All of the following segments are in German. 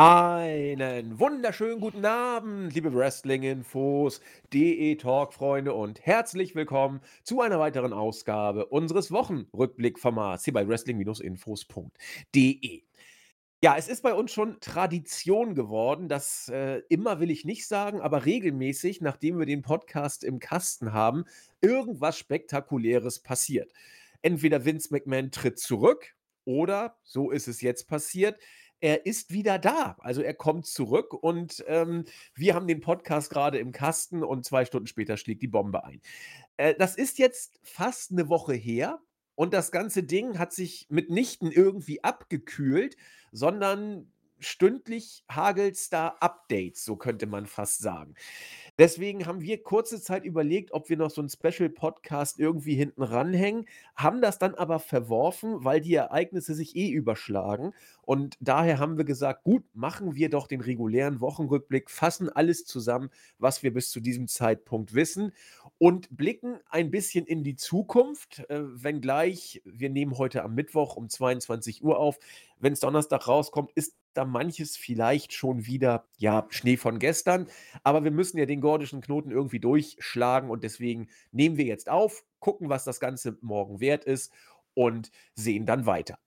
Einen wunderschönen guten Abend, liebe Wrestling-Infos, DE-Talk-Freunde und herzlich willkommen zu einer weiteren Ausgabe unseres Wochenrückblick-Formats hier bei wrestling-infos.de. Ja, es ist bei uns schon Tradition geworden, dass äh, immer will ich nicht sagen, aber regelmäßig, nachdem wir den Podcast im Kasten haben, irgendwas Spektakuläres passiert. Entweder Vince McMahon tritt zurück oder, so ist es jetzt passiert, er ist wieder da. Also er kommt zurück und ähm, wir haben den Podcast gerade im Kasten und zwei Stunden später schlägt die Bombe ein. Äh, das ist jetzt fast eine Woche her und das ganze Ding hat sich mitnichten irgendwie abgekühlt, sondern stündlich hagelt's da Updates, so könnte man fast sagen. Deswegen haben wir kurze Zeit überlegt, ob wir noch so 'n Special-Podcast irgendwie hinten ranhängen, haben das dann aber verworfen, weil die Ereignisse sich eh überschlagen. Und daher haben wir gesagt: „Gut, machen wir doch den regulären Wochenrückblick, fassen alles zusammen, was wir bis zu diesem Zeitpunkt wissen und blicken ein bisschen in die Zukunft, äh, wenngleich wir nehmen heute am Mittwoch um 22:00 auf. Wenn's Donnerstag rauskommt, ist da manches vielleicht schon wieder, ja, Schnee von gestern. Aber wir müssen ja den gordischen Knoten irgendwie durchschlagen und deswegen nehmen wir jetzt auf, gucken, was das Ganze morgen wert ist und sehen dann weiter.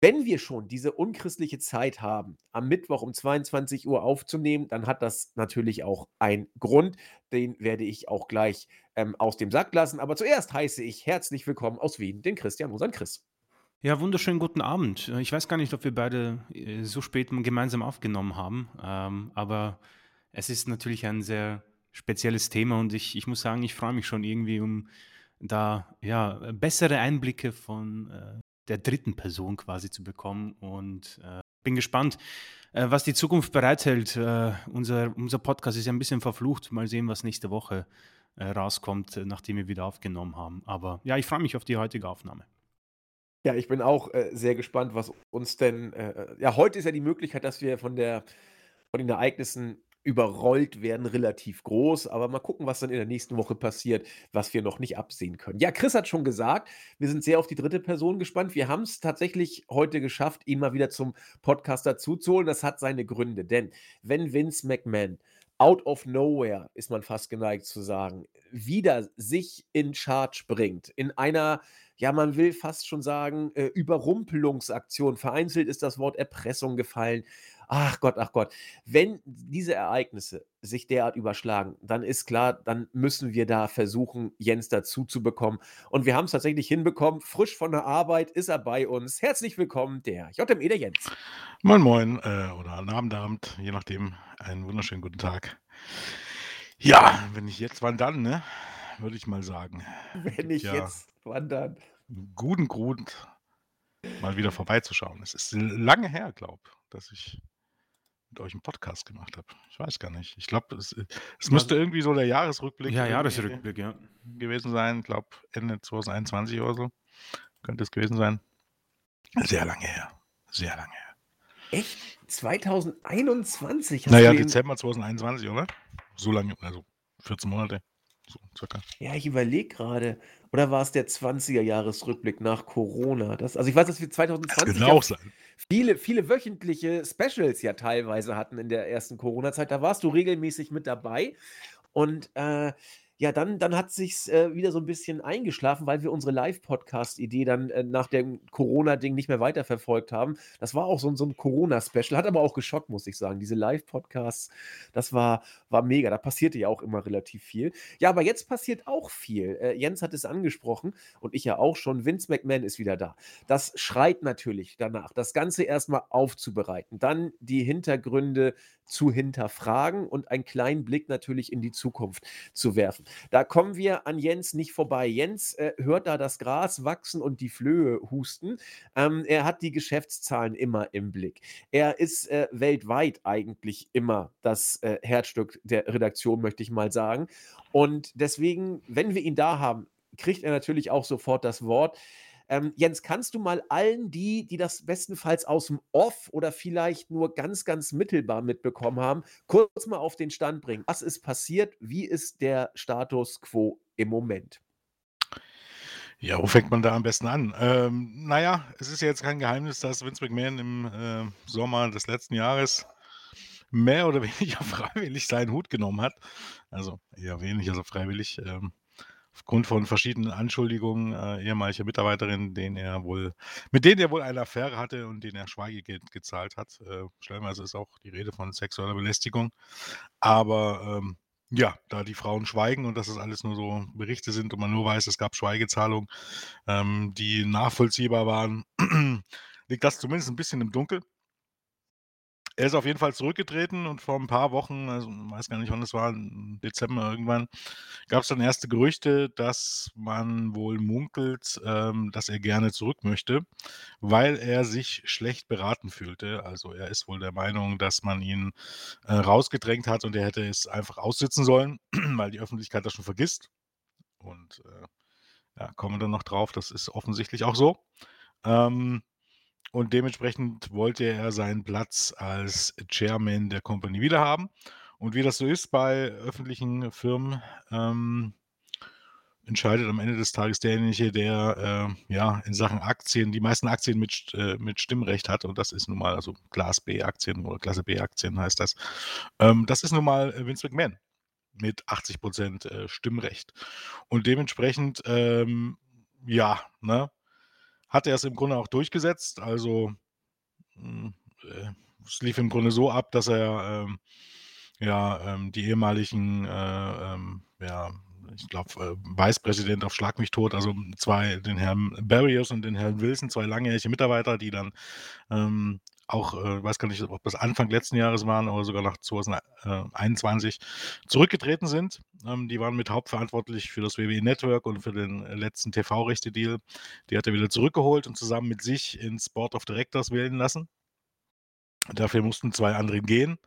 Wenn wir schon diese unchristliche Zeit haben, am Mittwoch um 22:00 aufzunehmen, dann hat das natürlich auch einen Grund. Den werde ich auch gleich, ähm, aus dem Sack lassen. Aber zuerst heiße ich herzlich willkommen aus Wien den Christian, unseren Chris. Ja, wunderschönen guten Abend. Ich weiß gar nicht, ob wir beide äh, so spät gemeinsam aufgenommen haben, ähm, aber es ist natürlich ein sehr spezielles Thema und ich, ich muss sagen, ich freue mich schon irgendwie, um da ja bessere Einblicke von äh, der dritten Person quasi zu bekommen und äh, bin gespannt, was die Zukunft bereithält. Unser, unser Podcast ist ja ein bisschen verflucht. Mal sehen, was nächste Woche rauskommt, nachdem wir wieder aufgenommen haben. Aber ja, ich freue mich auf die heutige Aufnahme. Ja, ich bin auch, äh, sehr gespannt, was uns denn äh, äh ja, heute ist ja die Möglichkeit, dass wir von der von den Ereignissen überrollt werden, relativ groß, aber mal gucken, was dann in der nächsten Woche passiert, was wir noch nicht absehen können. Ja, Chris hat schon gesagt, wir sind sehr auf die dritte Person gespannt. Wir haben es tatsächlich heute geschafft, ihn mal wieder zum Podcast dazuzuholen. Das hat seine Gründe, denn wenn Vince McMahon out of nowhere, ist man fast geneigt zu sagen, wieder sich in Charge bringt, in einer ja, man will fast schon sagen, äh, Überrumpelungsaktion. Vereinzelt ist das Wort Erpressung gefallen. Ach Gott, ach Gott. Wenn diese Ereignisse sich derart überschlagen, dann ist klar, dann müssen wir da versuchen, Jens dazu zu bekommen. Und wir haben es tatsächlich hinbekommen. Frisch von der Arbeit ist er bei uns. Herzlich willkommen, der JME, der Jens. Moin, moin, äh, oder Abend, Abend, je nachdem. Einen wunderschönen guten Tag. Ja, wenn nicht jetzt, wann dann, ne? Würde ich mal sagen. Wenn nicht ja jetzt, wann dann? guten Grund, mal wieder vorbeizuschauen. Es ist lange her, glaube ich, dass ich mit euch einen Podcast gemacht habe. Ich weiß gar nicht. Ich glaube, es, es müsste irgendwie so der Jahresrückblick Ja, Jahresrückblick, ja. gewesen sein. Ich glaube, Ende 2021 oder so könnte es gewesen sein. Sehr lange her. Sehr lange her. Echt? 2021? Naja, Dezember 2021, oder? So lange, also 14 Monate. So circa. Ja, ich überlege gerade. Oder war es der 20er-Jahresrückblick nach Corona? Das, also ich weiß, dass wir 2020 ja auch sein. Viele, viele wöchentliche Specials ja teilweise hatten in der ersten Corona-Zeit. Da warst du regelmäßig mit dabei. Und äh, ja, dann, dann hat sich's äh, wieder so ein bisschen eingeschlafen, weil wir unsere Live-Podcast-Idee dann äh, nach dem Corona-Ding nicht mehr weiterverfolgt haben. Das war auch so, so 'n Corona-Special, hat aber auch geschockt, muss ich sagen. Diese Live-Podcasts, das war war mega. Da passierte ja auch immer relativ viel. Ja, aber jetzt passiert auch viel. Äh, Jens hat es angesprochen und ich ja auch schon. Vince McMahon ist wieder da. Das schreit natürlich danach, das Ganze erstmal aufzubereiten, dann die Hintergründe zu hinterfragen und einen kleinen Blick natürlich in die Zukunft zu werfen. Da kommen wir an Jens nicht vorbei. Jens äh, hört da das Gras wachsen und die Flöhe husten. Ähm, er hat die Geschäftszahlen immer im Blick. Er ist äh, weltweit eigentlich immer das äh, Herzstück der Redaktion, möchte ich mal sagen. Und deswegen, wenn wir ihn da haben, kriegt er natürlich auch sofort das Wort. Ähm, Jens, kannst du mal allen die, die das bestenfalls aus dem Off oder vielleicht nur ganz, ganz mittelbar mitbekommen haben, kurz mal auf den Stand bringen? Was ist passiert? Wie ist der Status quo im Moment? Ja, wo fängt man da am besten an? Ähm, naja, es ist ja jetzt kein Geheimnis, dass Vince McMahon im äh, Sommer des letzten Jahres mehr oder weniger freiwillig seinen Hut genommen hat. Also eher wenig, also freiwillig. Ähm, aufgrund von verschiedenen Anschuldigungen äh, ehemaliger Mitarbeiterin, denen er wohl, mit denen er wohl eine Affäre hatte und denen er Schweigegeld gezahlt hat. Äh, stellenweise ist auch die Rede von sexueller Belästigung. Aber ähm, ja, da die Frauen schweigen und dass es alles nur so Berichte sind und man nur weiß, es gab Schweigezahlungen, ähm, die nachvollziehbar waren, liegt das zumindest ein bisschen im Dunkel. Er ist auf jeden Fall zurückgetreten und vor ein paar Wochen, also weiß gar nicht, wann das war, im Dezember irgendwann, gab es dann erste Gerüchte, dass man wohl munkelt, ähm, dass er gerne zurück möchte, weil er sich schlecht beraten fühlte. Also er ist wohl der Meinung, dass man ihn äh, rausgedrängt hat und er hätte es einfach aussitzen sollen, weil die Öffentlichkeit das schon vergisst. Und äh, ja, kommen wir dann noch drauf, das ist offensichtlich auch so. Ähm, und dementsprechend wollte er seinen Platz als Chairman der Company wiederhaben. Und wie das so ist bei öffentlichen Firmen, ähm, entscheidet am Ende des Tages derjenige, der äh, ja in Sachen Aktien die meisten Aktien mit, äh, mit Stimmrecht hat. Und das ist nun mal, also Class B-Aktien oder Klasse B-Aktien heißt das. Ähm, das ist nun mal äh, Vince McMahon mit 80 Prozent äh, Stimmrecht. Und dementsprechend, ähm, ja, ne, hat er es im Grunde auch durchgesetzt. Also hm, äh, es lief im Grunde so ab, dass er ähm, ja ähm, die ehemaligen, äh, ähm, ja, ich glaube, äh, Vicepräsident auf Schlag mich tot, also zwei, den Herrn Barrios und den Herrn Wilson, zwei langjährige Mitarbeiter, die dann ähm, auch, äh, weiß gar nicht, ob das Anfang letzten Jahres waren oder sogar nach 2021 zurückgetreten sind. Ähm, die waren mit hauptverantwortlich für das WWE Network und für den letzten TV-Rechte-Deal. Die hat er wieder zurückgeholt und zusammen mit sich ins Board of Directors wählen lassen. Dafür mussten zwei andere gehen.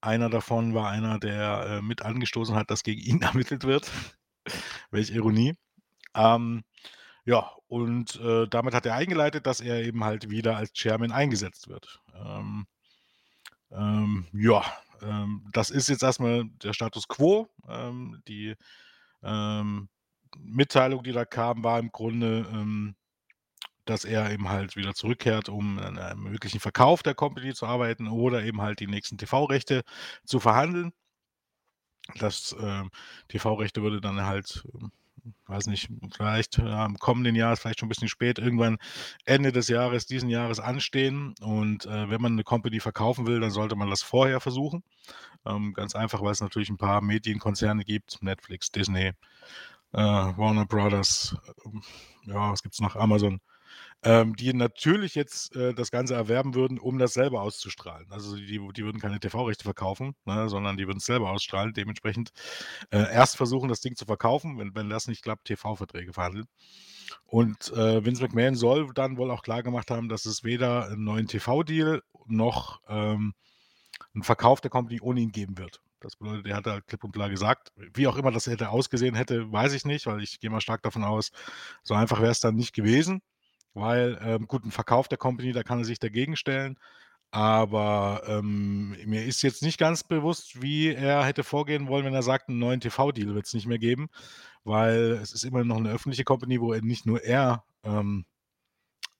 Einer davon war einer, der äh, mit angestoßen hat, dass gegen ihn ermittelt wird. Welche Ironie. Ähm, ja, und äh, damit hat er eingeleitet, dass er eben halt wieder als Chairman eingesetzt wird. Ähm, ähm, ja, ähm, das ist jetzt erstmal der Status quo. Ähm, die ähm, Mitteilung, die da kam, war im Grunde, ähm, dass er eben halt wieder zurückkehrt, um an einem möglichen Verkauf der Company zu arbeiten oder eben halt die nächsten TV-Rechte zu verhandeln. Das äh, TV-Rechte würde dann halt weiß nicht, vielleicht ja, im kommenden Jahr, vielleicht schon ein bisschen spät, irgendwann Ende des Jahres, diesen Jahres anstehen. Und äh, wenn man eine Company verkaufen will, dann sollte man das vorher versuchen. Ähm, ganz einfach, weil es natürlich ein paar Medienkonzerne gibt, Netflix, Disney, äh, Warner Brothers, äh, ja, was gibt es noch, Amazon, ähm, die natürlich jetzt äh, das Ganze erwerben würden, um das selber auszustrahlen. Also die, die würden keine TV-Rechte verkaufen, ne, sondern die würden es selber ausstrahlen. Dementsprechend äh, erst versuchen, das Ding zu verkaufen, wenn, wenn das nicht klappt, TV-Verträge verhandeln. Und äh, Vince McMahon soll dann wohl auch klar gemacht haben, dass es weder einen neuen TV-Deal noch ähm, einen Verkauf der Company ohne ihn geben wird. Das bedeutet, er hat da klipp und klar gesagt, wie auch immer das hätte ausgesehen hätte, weiß ich nicht, weil ich gehe mal stark davon aus, so einfach wäre es dann nicht gewesen. Weil, ähm, gut, 'n Verkauf der Company, da kann er sich dagegen stellen. Aber, ähm, mir ist jetzt nicht ganz bewusst, wie er hätte vorgehen wollen, wenn er sagt, einen neuen TV-Deal wird es nicht mehr geben, weil es ist immerhin noch eine öffentliche Company, wo nicht nur er, ähm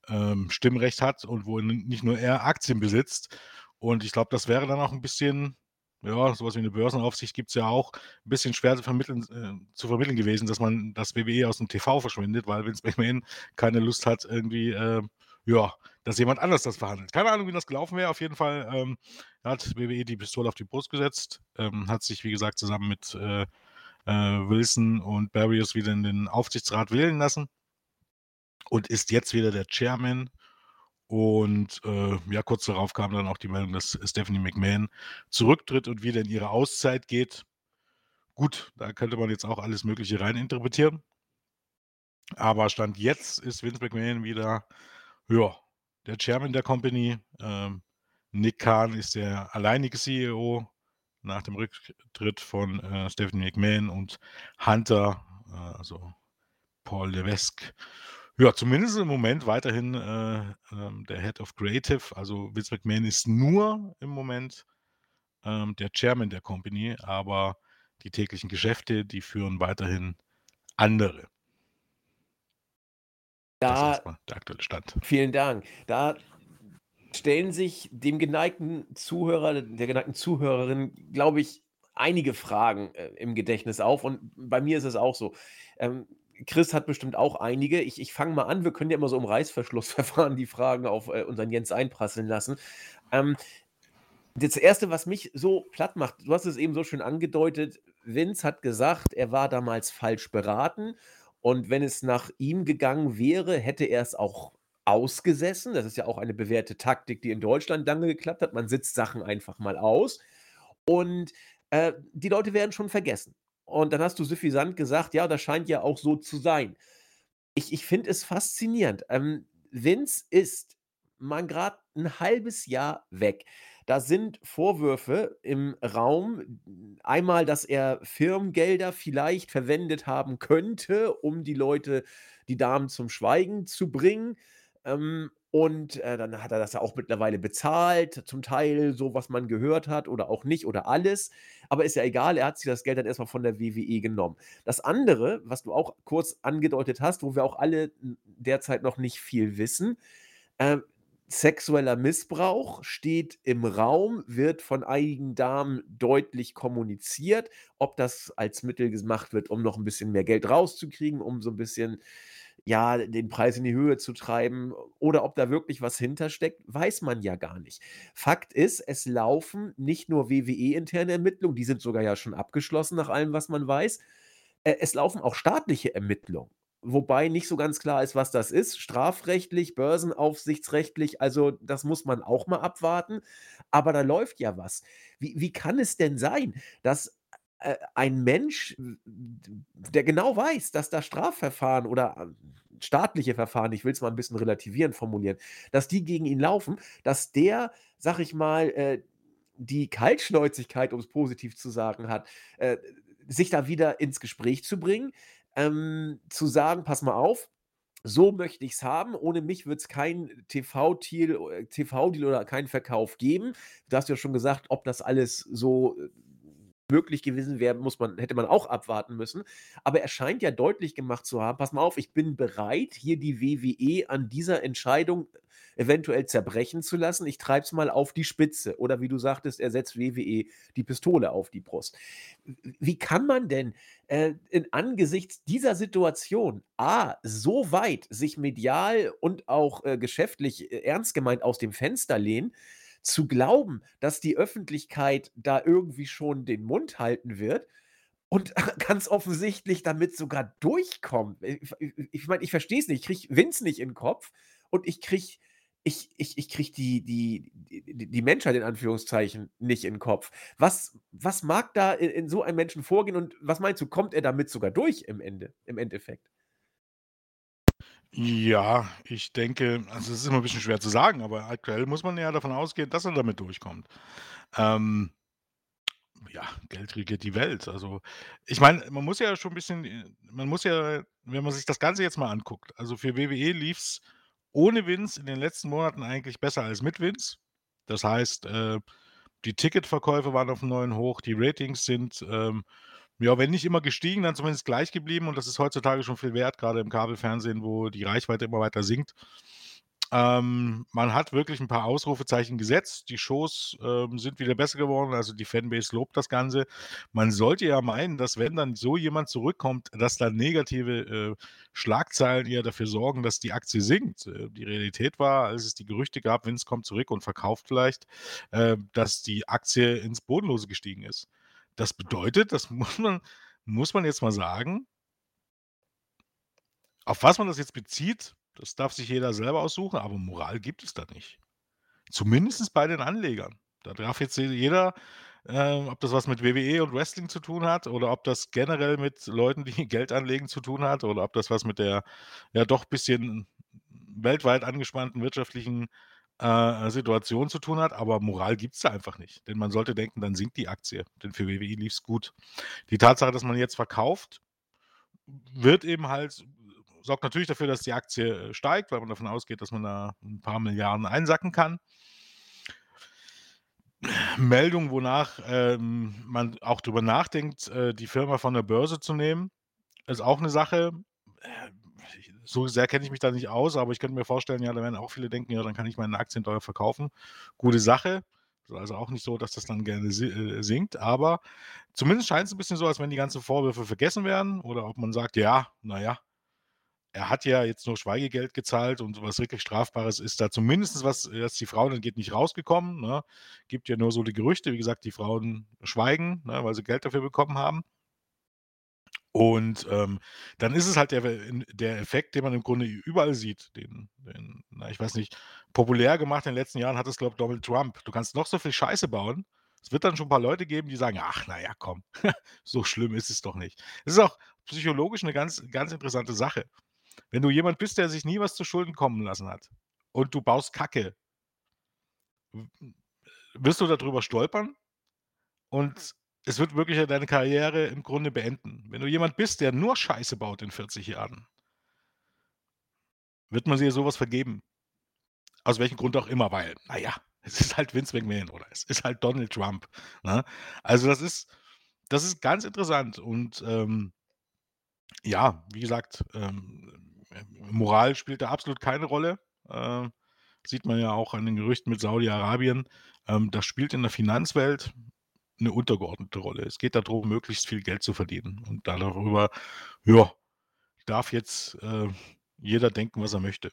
ähm, Stimmrecht hat und wo nicht nur er Aktien besitzt. Und ich glaube, das wäre dann auch ein bisschen ja, sowas wie eine Börsenaufsicht gibt es ja auch, ein bisschen schwer zu vermitteln äh, zu vermitteln gewesen, dass man das WWE aus dem TV verschwindet, weil Vince McMahon keine Lust hat, irgendwie, äh, ja, dass jemand anders das verhandelt. Keine Ahnung, wie das gelaufen wäre. Auf jeden Fall ähm, hat WWE die Pistole auf die Brust gesetzt, ähm, hat sich, wie gesagt, zusammen mit äh, äh, Wilson und Barrios wieder in den Aufsichtsrat wählen lassen und ist jetzt wieder der Chairman und äh, ja, kurz darauf kam dann auch die Meldung, dass Stephanie McMahon zurücktritt und wieder in ihre Auszeit geht. Gut, da könnte man jetzt auch alles Mögliche reininterpretieren. Aber Stand jetzt ist Vince McMahon wieder, ja, der Chairman der Company. Ähm, Nick Khan ist der alleinige CEO nach dem Rücktritt von äh, Stephanie McMahon und Hunter, äh, also Paul Levesque, ja, zumindest im Moment weiterhin äh, ähm, der Head of Creative. Also Vince McMahon ist nur im Moment ähm, der Chairman der Company, aber die täglichen Geschäfte, die führen weiterhin andere. Das ist der aktuelle Stand. Vielen Dank. Da stellen sich dem geneigten Zuhörer, der geneigten Zuhörerin, glaube ich, einige Fragen äh, im Gedächtnis auf. Und bei mir ist es auch so. Ähm, Chris hat bestimmt auch einige. Ich, ich fange mal an. Wir können ja immer so im Reißverschlussverfahren die Fragen auf äh, unseren Jens einprasseln lassen. Ähm, das Erste, was mich so platt macht, du hast es eben so schön angedeutet, Vince hat gesagt, er war damals falsch beraten und wenn es nach ihm gegangen wäre, hätte er es auch ausgesessen. Das ist ja auch eine bewährte Taktik, die in Deutschland lange geklappt hat. Man sitzt Sachen einfach mal aus und äh, die Leute werden schon vergessen. Und dann hast du suffisant gesagt, ja, das scheint ja auch so zu sein. Ich, ich finde es faszinierend. Ähm, Vince ist mal gerade ein halbes Jahr weg. Da sind Vorwürfe im Raum. Einmal, dass er Firmengelder vielleicht verwendet haben könnte, um die Leute, die Damen zum Schweigen zu bringen. Ähm, und äh, dann hat er das ja auch mittlerweile bezahlt, zum Teil so, was man gehört hat oder auch nicht oder alles. Aber ist ja egal, er hat sich das Geld dann erstmal von der WWE genommen. Das andere, was du auch kurz angedeutet hast, wo wir auch alle derzeit noch nicht viel wissen, äh, sexueller Missbrauch steht im Raum, wird von einigen Damen deutlich kommuniziert. Ob das als Mittel gemacht wird, um noch ein bisschen mehr Geld rauszukriegen, um so ein bisschen ja, den Preis in die Höhe zu treiben oder ob da wirklich was hintersteckt, weiß man ja gar nicht. Fakt ist, es laufen nicht nur WWE-interne Ermittlungen, die sind sogar ja schon abgeschlossen nach allem, was man weiß. Äh, es laufen auch staatliche Ermittlungen. Wobei nicht so ganz klar ist, was das ist. Strafrechtlich, börsenaufsichtsrechtlich, also das muss man auch mal abwarten. Aber da läuft ja was. Wie, wie kann es denn sein, dass ein Mensch, der genau weiß, dass da Strafverfahren oder äh, staatliche Verfahren, ich will es mal ein bisschen relativieren formulieren, dass die gegen ihn laufen, dass der, sag ich mal, äh, die Kaltschnäuzigkeit, um es positiv zu sagen, hat, äh, sich da wieder ins Gespräch zu bringen, ähm, zu sagen, pass mal auf, so möchte ich es haben. Ohne mich wird es kein TV-Deal äh, TV oder keinen Verkauf geben. Du hast ja schon gesagt, ob das alles so äh, möglich gewesen wäre, muss man, hätte man auch abwarten müssen. Aber er scheint ja deutlich gemacht zu haben: Pass mal auf, ich bin bereit, hier die WWE an dieser Entscheidung eventuell zerbrechen zu lassen. Ich treibe es mal auf die Spitze. Oder wie du sagtest, er setzt WWE die Pistole auf die Brust. Wie kann man denn äh, in angesichts dieser Situation A, so weit sich medial und auch äh, geschäftlich äh, ernst gemeint aus dem Fenster lehnen, zu glauben, dass die Öffentlichkeit da irgendwie schon den Mund halten wird und ganz offensichtlich damit sogar durchkommt. Ich, ich, ich meine, ich verstehe es nicht. Ich kriege Vince nicht in den Kopf und ich kriege ich, ich, ich kriege die, die, die, die Menschheit in Anführungszeichen nicht in den Kopf. Was, was mag da in, in so einem Menschen vorgehen und was meinst du, kommt er damit sogar durch im Ende, im Endeffekt? Ja, ich denke, also es ist immer ein bisschen schwer zu sagen, aber aktuell muss man ja davon ausgehen, dass er damit durchkommt. Ähm, ja, Geld regiert die Welt. Also, ich meine, man muss ja schon ein bisschen man muss ja, wenn man sich das Ganze jetzt mal anguckt also für WWE lief es ohne Vince in den letzten Monaten eigentlich besser als mit Vince. Das heißt, äh, die Ticketverkäufe waren auf 'm neuen Hoch, die Ratings sind, ähm ja, wenn nicht immer gestiegen, dann zumindest gleich geblieben und das ist heutzutage schon viel wert, gerade im Kabelfernsehen, wo die Reichweite immer weiter sinkt. Ähm, man hat wirklich ein paar Ausrufezeichen gesetzt. Die Shows, ähm, sind wieder besser geworden, also die Fanbase lobt das Ganze. Man sollte ja meinen, dass wenn dann so jemand zurückkommt, dass dann negative, äh, Schlagzeilen eher dafür sorgen, dass die Aktie sinkt. Äh, die Realität war, als es die Gerüchte gab, Vince kommt zurück und verkauft vielleicht, äh, dass die Aktie ins Bodenlose gestiegen ist. Das bedeutet, das muss man muss man jetzt mal sagen auf was man das jetzt bezieht, das darf sich jeder selber aussuchen, aber Moral gibt es da nicht. Zumindest bei den Anlegern. Da darf jetzt jeder, äh, ob das was mit WWE und Wrestling zu tun hat oder ob das generell mit Leuten, die Geld anlegen, zu tun hat oder ob das was mit der ja doch bisschen weltweit angespannten wirtschaftlichen äh, Situation zu tun hat, aber Moral gibt es da einfach nicht. Denn man sollte denken, dann sinkt die Aktie, denn für WWE lief es gut. Die Tatsache, dass man jetzt verkauft, wird eben halt sorgt natürlich dafür, dass die Aktie äh, steigt, weil man davon ausgeht, dass man da ein paar Milliarden einsacken kann. Meldung, wonach ähm, man auch darüber nachdenkt, äh, die Firma von der Börse zu nehmen, ist auch eine Sache. Äh, so sehr kenne ich mich da nicht aus, aber ich könnte mir vorstellen, ja, da werden auch viele denken, ja, dann kann ich meine Aktien teuer verkaufen. Gute Sache. Also auch nicht so, dass das dann gerne äh, sinkt, aber zumindest scheint es ein bisschen so, als wenn die ganzen Vorwürfe vergessen werden oder ob man sagt, ja, naja, er hat ja jetzt nur Schweigegeld gezahlt und was wirklich Strafbares ist da zumindest was jetzt die Frauen angeht, nicht rausgekommen. Ne? Gibt ja nur so die Gerüchte, wie gesagt, die Frauen schweigen, ne, weil sie Geld dafür bekommen haben. Und ähm, dann ist es halt der, der Effekt, den man im Grunde überall sieht. Den, den, na, ich weiß nicht, populär gemacht in den letzten Jahren hat es, glaube ich, Donald Trump. Du kannst noch so viel Scheiße bauen. Es wird dann schon ein paar Leute geben, die sagen, ach, naja, komm, so schlimm ist es doch nicht. Es ist auch psychologisch eine ganz, ganz interessante Sache. Wenn du jemand bist, der sich nie was zu Schulden kommen lassen hat und du baust Kacke, wirst du darüber stolpern und es wird wirklich deine Karriere im Grunde beenden. Wenn du jemand bist, der nur Scheiße baut in 40 Jahren, wird man dir sowas vergeben. Aus welchem Grund auch immer, weil, naja, es ist halt Vince McMahon oder es ist halt Donald Trump. Ne? Also das ist, das ist ganz interessant und ähm, ja, wie gesagt, ähm, Moral spielt da absolut keine Rolle. Äh, sieht man ja auch an den Gerüchten mit Saudi-Arabien. Ähm, das spielt in der Finanzwelt eine untergeordnete Rolle. Es geht darum, möglichst viel Geld zu verdienen. Und darüber, ja, darf jetzt äh, jeder denken, was er möchte.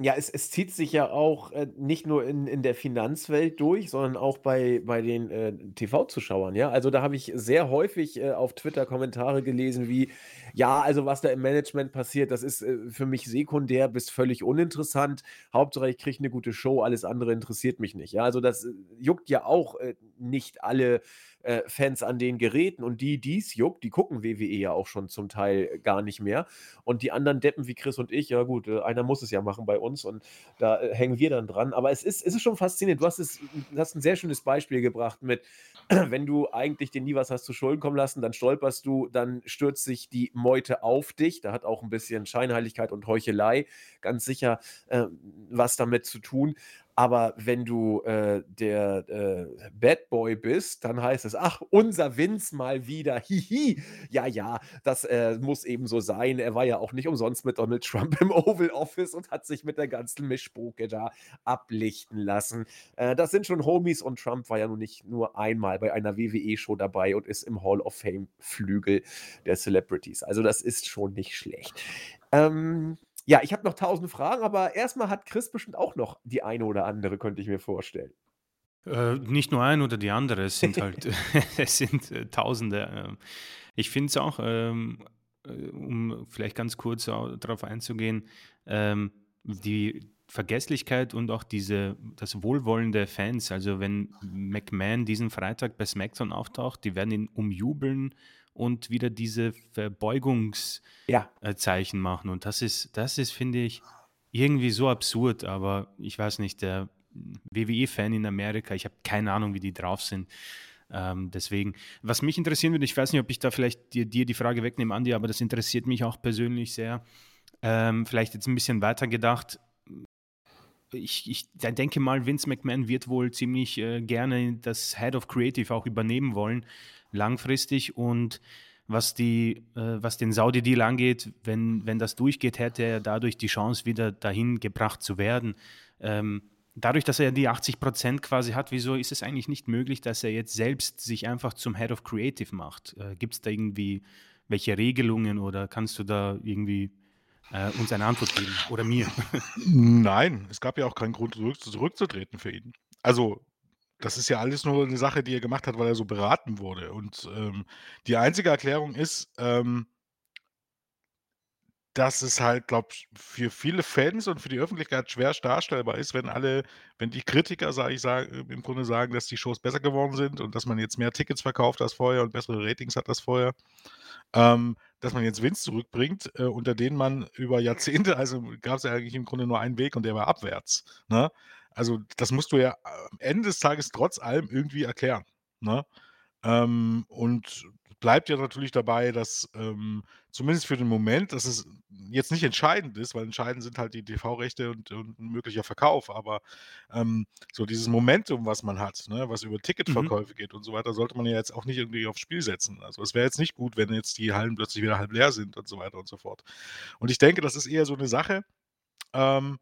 Ja, es, es zieht sich ja auch äh, nicht nur in, in der Finanzwelt durch, sondern auch bei, bei den äh, TV-Zuschauern, ja. Also da habe ich sehr häufig äh, auf Twitter Kommentare gelesen wie, ja, also was da im Management passiert, das ist äh, für mich sekundär bis völlig uninteressant. Hauptsache, ich kriege eine gute Show, alles andere interessiert mich nicht. Ja, also das äh, juckt ja auch äh, nicht alle äh, Fans an den Geräten und die, die es juckt, die gucken WWE ja auch schon zum Teil gar nicht mehr. Und die anderen Deppen wie Chris und ich, ja gut, äh, einer muss es ja machen bei uns und da äh, hängen wir dann dran. Aber es ist, es ist schon faszinierend. Du hast, es, du hast ein sehr schönes Beispiel gebracht mit, wenn du eigentlich dir nie was hast zu Schulden kommen lassen, dann stolperst du, dann stürzt sich die Meute auf dich. Da hat auch ein bisschen Scheinheiligkeit und Heuchelei ganz sicher äh, was damit zu tun. Aber wenn du äh, der äh, Bad Boy bist, dann heißt es, ach, unser Vince mal wieder. Hihi. Ja, ja, das äh, muss eben so sein. Er war ja auch nicht umsonst mit Donald Trump im Oval Office und hat sich mit der ganzen Mischspuke da ablichten lassen. Äh, das sind schon Homies und Trump war ja nun nicht nur einmal bei einer WWE-Show dabei und ist im Hall of Fame-Flügel der Celebrities. Also das ist schon nicht schlecht. Ähm, ja, ich habe noch tausend Fragen, aber erstmal hat Chris bestimmt auch noch die eine oder andere, könnte ich mir vorstellen. Äh, nicht nur ein oder die andere, es sind halt es sind äh, Tausende. Ähm. ich finde es auch, ähm, äh, um vielleicht ganz kurz darauf einzugehen, ähm, die Vergesslichkeit und auch diese, das Wohlwollen der Fans. Also wenn McMahon diesen Freitag bei SmackDown auftaucht, die werden ihn umjubeln und wieder diese Verbeugungszeichen ja. äh, machen. Und das ist, das ist, finde ich, irgendwie so absurd, aber ich weiß nicht, der WWE-Fan in Amerika, ich habe keine Ahnung, wie die drauf sind. Ähm, deswegen, was mich interessieren würde, ich weiß nicht, ob ich da vielleicht dir, dir die Frage wegnehme, Andi, aber das interessiert mich auch persönlich sehr. Ähm, vielleicht jetzt ein bisschen weiter gedacht. Ich, ich denke mal, Vince McMahon wird wohl ziemlich äh, gerne das Head of Creative auch übernehmen wollen langfristig und was, die, äh, was den Saudi-Deal angeht, wenn, wenn das durchgeht, hätte er dadurch die Chance, wieder dahin gebracht zu werden. Ähm, dadurch, dass er die 80 Prozent quasi hat, wieso ist es eigentlich nicht möglich, dass er jetzt selbst sich einfach zum Head of Creative macht? Äh, Gibt es da irgendwie welche Regelungen oder kannst du da irgendwie äh, uns eine Antwort geben oder mir? Nein, es gab ja auch keinen Grund, zurück, zurückzutreten für ihn. Also das ist ja alles nur eine Sache, die er gemacht hat, weil er so beraten wurde. Und, ähm, die einzige Erklärung ist, ähm dass es halt, glaube ich, für viele Fans und für die Öffentlichkeit schwer darstellbar ist, wenn alle wenn die Kritiker, sage ich sage im Grunde sagen, dass die Shows besser geworden sind und dass man jetzt mehr Tickets verkauft als vorher und bessere Ratings hat als vorher, ähm, dass man jetzt Vince zurückbringt, äh, unter denen man über Jahrzehnte also gab es ja eigentlich im Grunde nur einen Weg und der war abwärts, ne? Also, das musst du ja am Ende des Tages trotz allem irgendwie erklären, ne? Ähm, und bleibt ja natürlich dabei, dass, ähm, zumindest für den Moment, dass es jetzt nicht entscheidend ist, weil entscheidend sind halt die TV-Rechte und und 'n möglicher Verkauf, aber, ähm, so dieses Momentum, was man hat, ne, was über Mhm. Ticketverkäufe geht und so weiter, sollte man ja jetzt auch nicht irgendwie aufs Spiel setzen. Also, es wäre jetzt nicht gut, wenn jetzt die Hallen plötzlich wieder halb leer sind und so weiter und so fort. Und ich denke, das ist eher so 'ne Sache, ähm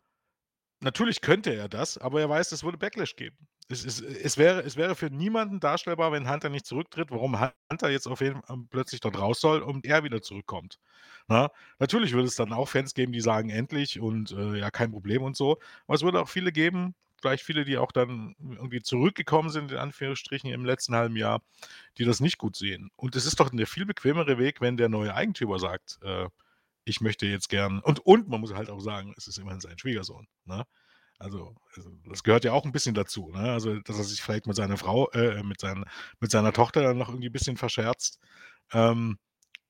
Natürlich könnte er das, aber er weiß, es würde Backlash geben. Es es es wäre es wäre für niemanden darstellbar, wenn Hunter nicht zurücktritt, warum Hunter jetzt auf jeden Fall plötzlich dort raus soll und er wieder zurückkommt, ne? Natürlich würde es dann auch Fans geben, die sagen: „Endlich“ und, äh, ja, kein Problem und so. Aber es würde auch viele geben, vielleicht viele, die auch dann irgendwie zurückgekommen sind, in Anführungsstrichen, im letzten halben Jahr, die das nicht gut sehen. Und es ist doch 'ne viel bequemere Weg, wenn der neue Eigentümer sagt, äh: „Ich möchte jetzt gern“ und und man muss halt auch sagen, es ist immerhin sein Schwiegersohn, ne? Also also, das gehört ja auch 'n bisschen dazu, ne? Also, dass er sich vielleicht mit seiner Frau äh, mit seinen mit seiner Tochter dann noch irgendwie bisschen verscherzt, ähm,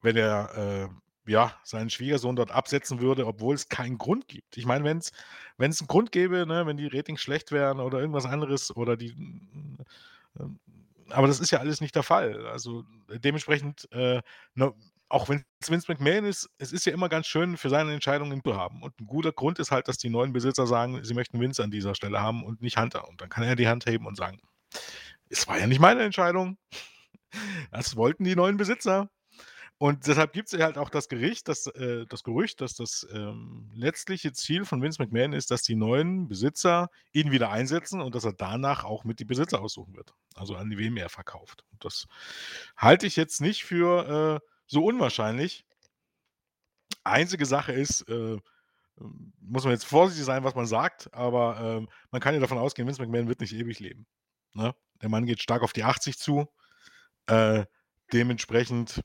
wenn er, äh, ja, seinen Schwiegersohn dort absetzen würde, obwohl es keinen Grund gibt. Ich meine, wenn's wenn's 'n Grund gäbe, ne, wenn die Ratings schlecht wären oder irgendwas anderes oder die ähm, aber das ist ja alles nicht der Fall. Also, dementsprechend, äh, auch wenn's Vince McMahon ist, es ist ja immer ganz schön, für seine Entscheidungen zu haben. Und 'n guter Grund ist halt, dass die neuen Besitzer sagen, sie möchten Vince an dieser Stelle haben und nicht Hunter. Und dann kann er die Hand heben und sagen: „Es war ja nicht meine Entscheidung. Das wollten die neuen Besitzer.“ Und deshalb gibt's ja halt auch das Gericht, das äh, das Gerücht, dass das, ähm, letztliche Ziel von Vince McMahon ist, dass die neuen Besitzer ihn wieder einsetzen und dass er danach auch mit die Besitzer aussuchen wird, also an wem er verkauft. Und das halte ich jetzt nicht für, äh, so unwahrscheinlich. Einzige Sache ist, äh, ähm, muss man jetzt vorsichtig sein, was man sagt, aber, ähm, man kann ja davon ausgehen, Vince McMahon wird nicht ewig leben, ne? Der Mann geht stark auf die 80 zu. Äh, dementsprechend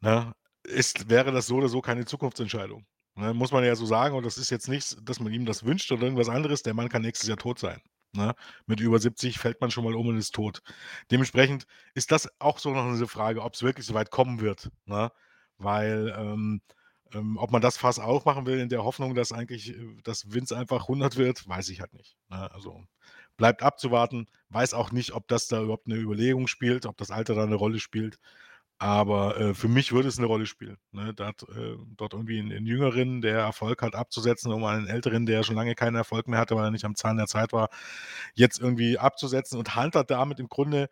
ne, ist wäre das so oder so keine Zukunftsentscheidung, ne? Muss man ja so sagen und das ist jetzt nichts, dass man ihm das wünscht oder irgendwas anderes. Der Mann kann nächstes Jahr tot sein, ne? Mit über 70 fällt man schon mal um und ist tot. Dementsprechend ist das auch so noch 'ne Frage, ob's wirklich so weit kommen wird, ne? Weil, ähm ähm, ob man das Fass aufmachen will in der Hoffnung, dass eigentlich äh, dass Vince einfach 100 wird, weiß ich halt nicht, ne? Also, bleibt abzuwarten. Weiß auch nicht, ob das da überhaupt 'ne Überlegung spielt, ob das Alter da 'ne Rolle spielt. Aber, äh, für mich würde es 'ne Rolle spielen, ne, dort äh, dort irgendwie 'n 'n Jüngeren, der Erfolg hat, abzusetzen, um einen Älteren, der schon lange keinen Erfolg mehr hatte, weil er nicht am Zahn der Zeit war, jetzt irgendwie abzusetzen und Hunter damit im Grunde,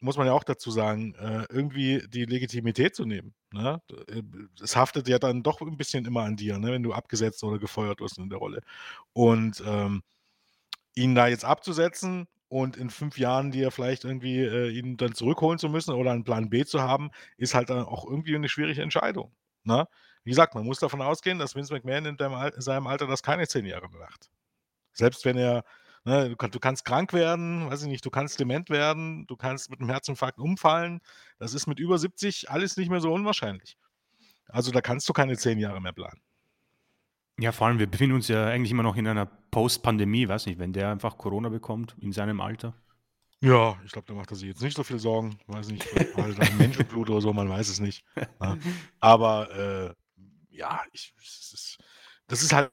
muss man ja auch dazu sagen, äh, irgendwie die Legitimität zu nehmen, ne? Äh, es haftet ja dann doch 'n bisschen immer an dir, ne, wenn du abgesetzt oder gefeuert wirst in der Rolle. Und, ähm, ihn da jetzt abzusetzen und in 5 Jahren dir vielleicht irgendwie, äh, ihn dann zurückholen zu müssen oder 'n Plan B zu haben, ist halt dann auch irgendwie 'ne schwierige Entscheidung, ne? Wie gesagt, man muss davon ausgehen, dass Vince McMahon in Al in seinem Alter das keine 10 Jahre mehr macht. Selbst wenn er ne, du kann du kannst krank werden, weiß ich nicht, du kannst dement werden, du kannst mit 'nem Herzinfarkt umfallen. Das ist mit über 70 alles nicht mehr so unwahrscheinlich. Also, da kannst du keine 10 Jahre mehr planen. Ja, vor allem, wir befinden uns ja eigentlich immer noch in einer Post-Pandemie, weiß nicht, wenn der einfach Corona bekommt in seinem Alter. Ja, ich glaube, da macht er sich jetzt nicht so viel Sorgen. Weiß nicht, Menschenblut oder so, man weiß es nicht, ne? Aber, äh, ja, ich ist das ist halt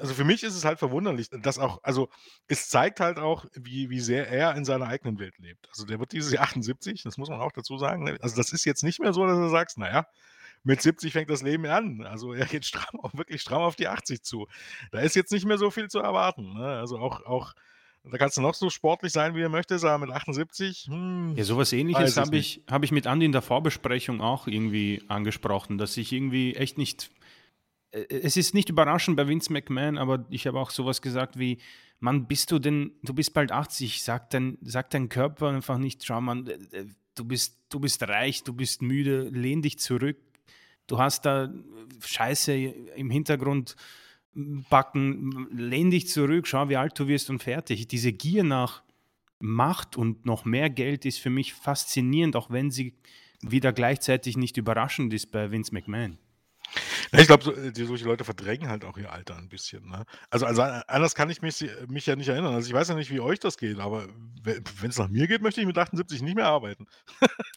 also, für mich ist es halt verwunderlich, dass auch also, es zeigt halt auch, wie wie sehr er in seiner eigenen Welt lebt. Also, der wird dieses Jahr 78, das muss man auch dazu sagen, ne? Also, das ist jetzt nicht mehr so, dass du sagst: „Na ja, mit 70 fängt das Leben an.“ Also, er geht stramm wirklich stramm auf die 80 zu. Da ist jetzt nicht mehr so viel zu erwarten, ne? Also, auch auch da kannst du noch so sportlich sein, wie du möchtest, aber mit 78, hm, Ja, so was weiß Ähnliches ich habe ich habe ich mit Andi in der Vorbesprechung auch irgendwie angesprochen, dass ich irgendwie echt nicht äh, es ist nicht überraschend bei Vince McMahon, aber ich habe auch so was gesagt wie: „Mann, bist du denn du bist bald 80, sagt dein sagt dein Körper einfach nicht: ‚Schau Mann, äh, äh, du bist du bist reich, du bist müde, lehn dich zurück. Du hast da Scheiße im Hintergrund backen, lehn dich zurück, schau, wie alt du wirst und fertig.“ Diese Gier nach Macht und noch mehr Geld ist für mich faszinierend, auch wenn sie wieder gleichzeitig nicht überraschend ist bei Vince McMahon. Ich glaube, so die solche Leute verdrängen halt auch ihr Alter 'n bisschen, ne? Also also, anders kann ich mich mich ja nicht erinnern. Also, ich weiß ja nicht, wie euch das geht, aber we wenn's nach mir geht, möchte ich mit 78 nicht mehr arbeiten.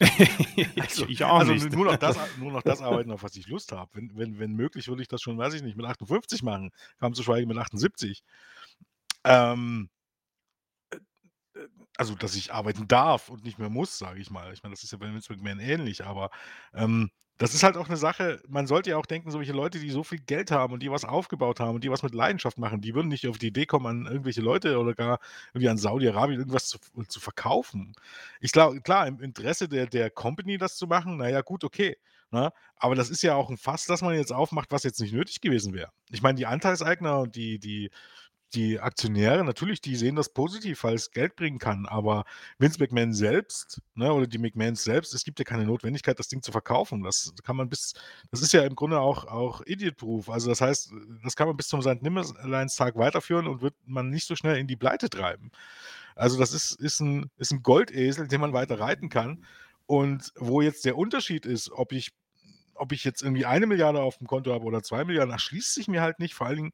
Also Ich auch also, nicht. nur noch das nur noch das arbeiten, auf was ich Lust habe. Wenn wenn wenn möglich, würde ich das schon, weiß ich nicht, mit 58 machen, kaum zu schweigen mit 78. Ähm, äh, äh also, dass ich arbeiten darf und nicht mehr muss, sage ich mal. Ich meine, das ist ja bei Vince McMahon ähnlich, aber, ähm, das ist halt auch 'ne Sache man sollte ja auch denken, solche Leute, die so viel Geld haben und die was aufgebaut haben und die was mit Leidenschaft machen, die würden nicht auf die Idee kommen, an irgendwelche Leute oder gar irgendwie an Saudi-Arabien irgendwas zu zu verkaufen. Ich glaube, klar, im Interesse der der Company das zu machen, na ja, gut, okay, ne? Aber das ist ja auch 'n Fass, das man jetzt aufmacht, was jetzt nicht nötig gewesen wäre. Ich meine, die Anteilseigner und die die die Aktionäre, natürlich, die sehen das positiv, weil es Geld bringen kann, aber Vince McMahon selbst, ne, oder die McMahons selbst, es gibt ja keine Notwendigkeit, das Ding zu verkaufen. Das kann man bis das ist ja im Grunde auch auch Idiot-Proof. Also, das heißt, das kann man bis zum Sankt Nimmerleinstag weiterführen und wird man nicht so schnell in die Pleite treiben. Also, das ist ist 'n ist 'n Goldesel, den man weiter reiten kann und wo jetzt der Unterschied ist, ob ich ob ich jetzt irgendwie 1.000.000.000 aufm Konto habe oder 2.000.000.000, erschließt sich mir halt nicht. Vor allen Dingen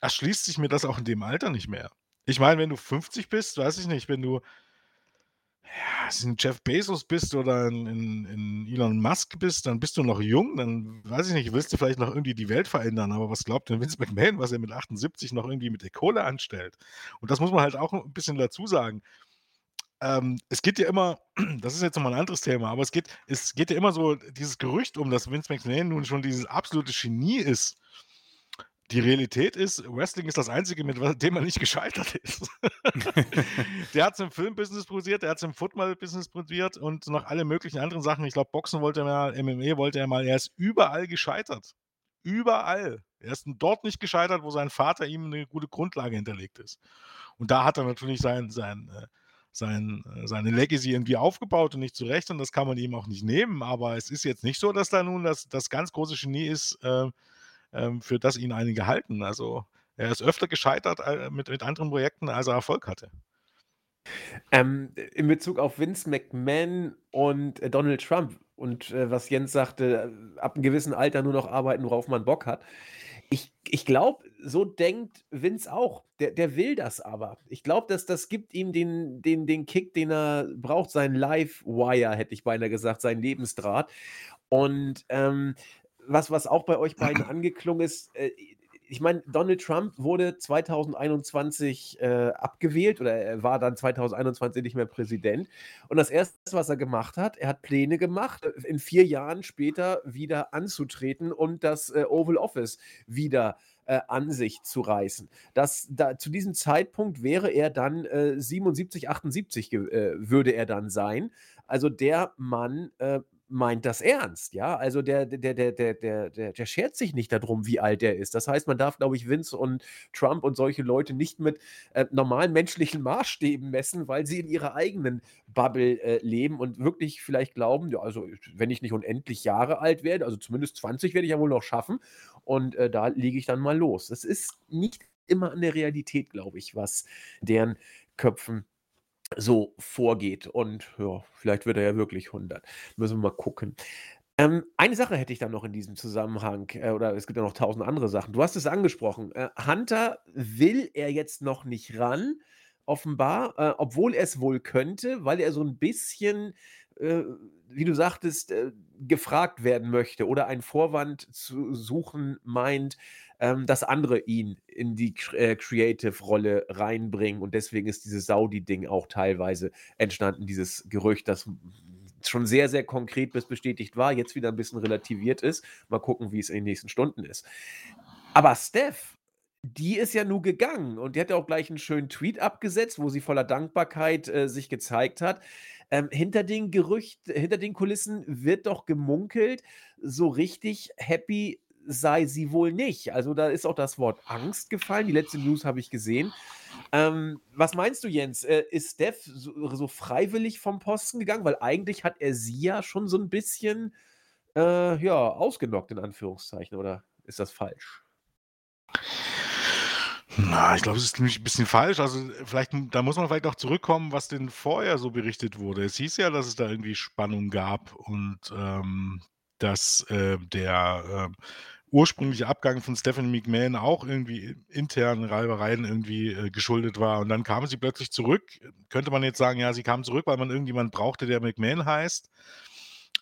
erschließt sich mir das auch in dem Alter nicht mehr. Ich meine, wenn du 50 bist, weiß ich nicht, wenn du ja, so 'n Jeff Bezos bist oder 'n 'n 'n Elon Musk bist, dann bist du noch jung, dann weiß ich nicht, willst du vielleicht noch irgendwie die Welt verändern, aber was glaubt denn Vince McMahon, was er mit 78 noch irgendwie mit der Kohle anstellt? Und das muss man halt auch 'n bisschen dazu sagen. Ähm, es geht ja immer das ist jetzt noch mal 'n anderes Thema, aber es geht es geht ja immer so dieses Gerücht um, dass Vince McMahon nun schon dieses absolute Genie ist. Die Realität ist, Wrestling ist das Einzige, mit dem er nicht gescheitert ist. Der hat's im Filmbusiness probiert, der hat's im Football-Business probiert und noch alle möglichen anderen Sachen. Ich glaube, Boxen wollte er mal, MMA wollte er mal. Er ist überall gescheitert. Überall. Er ist dort nicht gescheitert, wo sein Vater ihm 'ne gute Grundlage hinterlegt ist. Und da hat er natürlich sein sein, äh sein äh, seine Legacy irgendwie aufgebaut und nicht zu Recht und das kann man ihm auch nicht nehmen. Aber es ist jetzt nicht so, dass da nun das das ganz große Genie ist, äh, für das ihn einige halten. Also, er ist öfter gescheitert, äh, mit mit anderen Projekten, als er Erfolg hatte. Ähm, in Bezug auf Vince McMahon und, äh, Donald Trump und, äh, was Jens sagte, äh, ab 'nem gewissen Alter nur noch arbeiten, worauf man Bock hat. Ich ich glaube, so denkt Vince auch. Der der will das aber. Ich glaube, dass das gibt ihm den den den Kick, den er braucht, sein Live-Wire, hätte ich beinahe gesagt, seinen Lebensdraht. Und, ähm, was was auch bei euch beiden angeklungen ist, äh, ich meine, Donald Trump wurde 2021, äh, abgewählt oder er war dann 2021 nicht mehr Präsident. Und das 1., was er gemacht hat, er hat Pläne gemacht, äh, in 4 Jahren später wieder anzutreten und das, äh, Oval Office wieder, äh, an sich zu reißen. Das da zu diesem Zeitpunkt wäre er dann, äh, 77, 78 ge äh, würde er dann sein. Also, der Mann, meint das ernst, ja? Also, der der der der der der der schert sich nicht da drum, wie alt er ist. Das heißt, man darf, glaube ich, Vince und Trump und solche Leute nicht mit, äh, normalen menschlichen Maßstäben messen, weil sie in ihrer eigenen Bubble, äh, leben und wirklich vielleicht glauben: „Ja, also, wenn ich nicht unendlich Jahre alt werde, also, zumindest 20 werde ich ja wohl noch schaffen und, äh, da lege ich dann mal los.“ Das ist nicht immer an der Realität, glaube ich, was deren Köpfen so vorgeht. Und ja, vielleicht wird er ja wirklich 100. Müssen wir mal gucken. Ähm, eine Sache hätte ich dann noch in diesem Zusammenhang, äh, oder es gibt ja noch 1.000 andere Sachen. Du hast es angesprochen, äh, Hunter will er jetzt noch nicht ran, offenbar, äh, obwohl er es wohl könnte, weil er so 'n bisschen, äh, wie du sagtest, äh, gefragt werden möchte oder einen Vorwand zu suchen meint, ähm, dass andere ihn in die äh, Creative-Rolle reinbringen und deswegen ist dieses Saudi-Ding auch teilweise entstanden, dieses Gerücht, das schon sehr, sehr konkret bis bestätigt war, jetzt wieder 'n bisschen relativiert ist. Mal gucken, wie es in den nächsten Stunden ist. Aber Steph, die ist ja nu gegangen und die hat ja auch gleich 'n schönen Tweet abgesetzt, wo sie voller Dankbarkeit, äh, sich gezeigt hat. Ähm, hinter den Gerücht hinter den Kulissen wird doch gemunkelt, so richtig happy sei sie wohl nicht. Also, da ist auch das Wort Angst gefallen. Die letzte News habe ich gesehen. Ähm, was meinst du, Jens? Äh, ist Steph so so freiwillig vom Posten gegangen? Weil eigentlich hat er sie ja schon so 'n bisschen, äh, ja, ausgenockt in Anführungszeichen, oder ist das falsch? Na, ich glaube, es ist nämlich 'n bisschen falsch. Also, vielleicht da muss man vielleicht auch zurückkommen, was denn vorher so berichtet wurde. Es hieß ja, dass es da irgendwie Spannung gab und, ähm, dass, äh, der, äh, ursprüngliche Abgang von Stephanie McMahon auch irgendwie internen Reibereien irgendwie, äh, geschuldet war. Und dann kam sie plötzlich zurück. Könnte man jetzt sagen, ja, sie kam zurück, weil man irgendjemand brauchte, der McMahon heißt.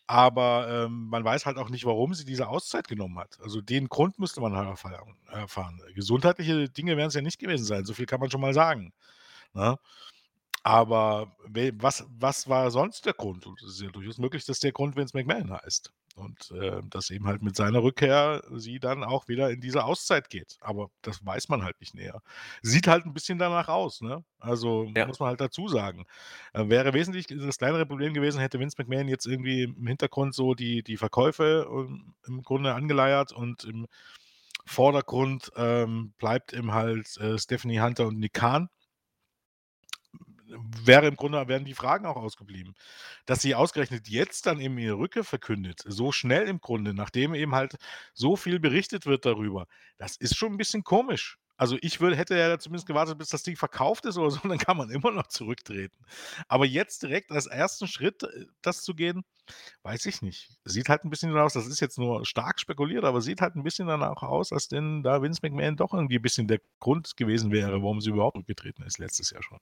Aber, ähm, man weiß halt auch nicht, warum sie diese Auszeit genommen hat. Also, den Grund müsste man halt erfahren. Gesundheitliche Dinge werden's ja nicht gewesen sein, so viel kann man schon mal sagen, ne? Aber was, was war sonst der Grund? Und es ist ja durchaus möglich, dass der Grund Vince McMahon heißt. Und äh, dass eben halt mit seiner Rückkehr sie dann auch wieder in diese Auszeit geht. Aber das weiß man halt nicht näher. Sieht halt ein bisschen danach aus, ne? Also Ja. muss man halt dazu sagen. Äh, wäre wesentlich das kleinere Problem gewesen, hätte Vince McMahon jetzt irgendwie im Hintergrund so die, die Verkäufe ähm, im Grunde angeleiert und im Vordergrund ähm, bleibt eben halt äh, Stephanie Hunter und Nick Khan wäre im Grunde wären die Fragen auch ausgeblieben. Dass sie ausgerechnet jetzt dann eben ihre Rückkehr verkündet, so schnell im Grunde, nachdem eben halt so viel berichtet wird darüber, das ist schon ein bisschen komisch. Also ich würde, hätte ja zumindest gewartet, bis das Ding verkauft ist oder so, dann kann man immer noch zurücktreten. Aber jetzt direkt als ersten Schritt äh, das zu gehen, weiß ich nicht. Sieht halt ein bisschen danach aus, das ist jetzt nur stark spekuliert, aber sieht halt ein bisschen danach aus, als denn da Vince McMahon doch irgendwie ein bisschen der Grund gewesen wäre, warum sie überhaupt zurückgetreten ist, letztes Jahr schon.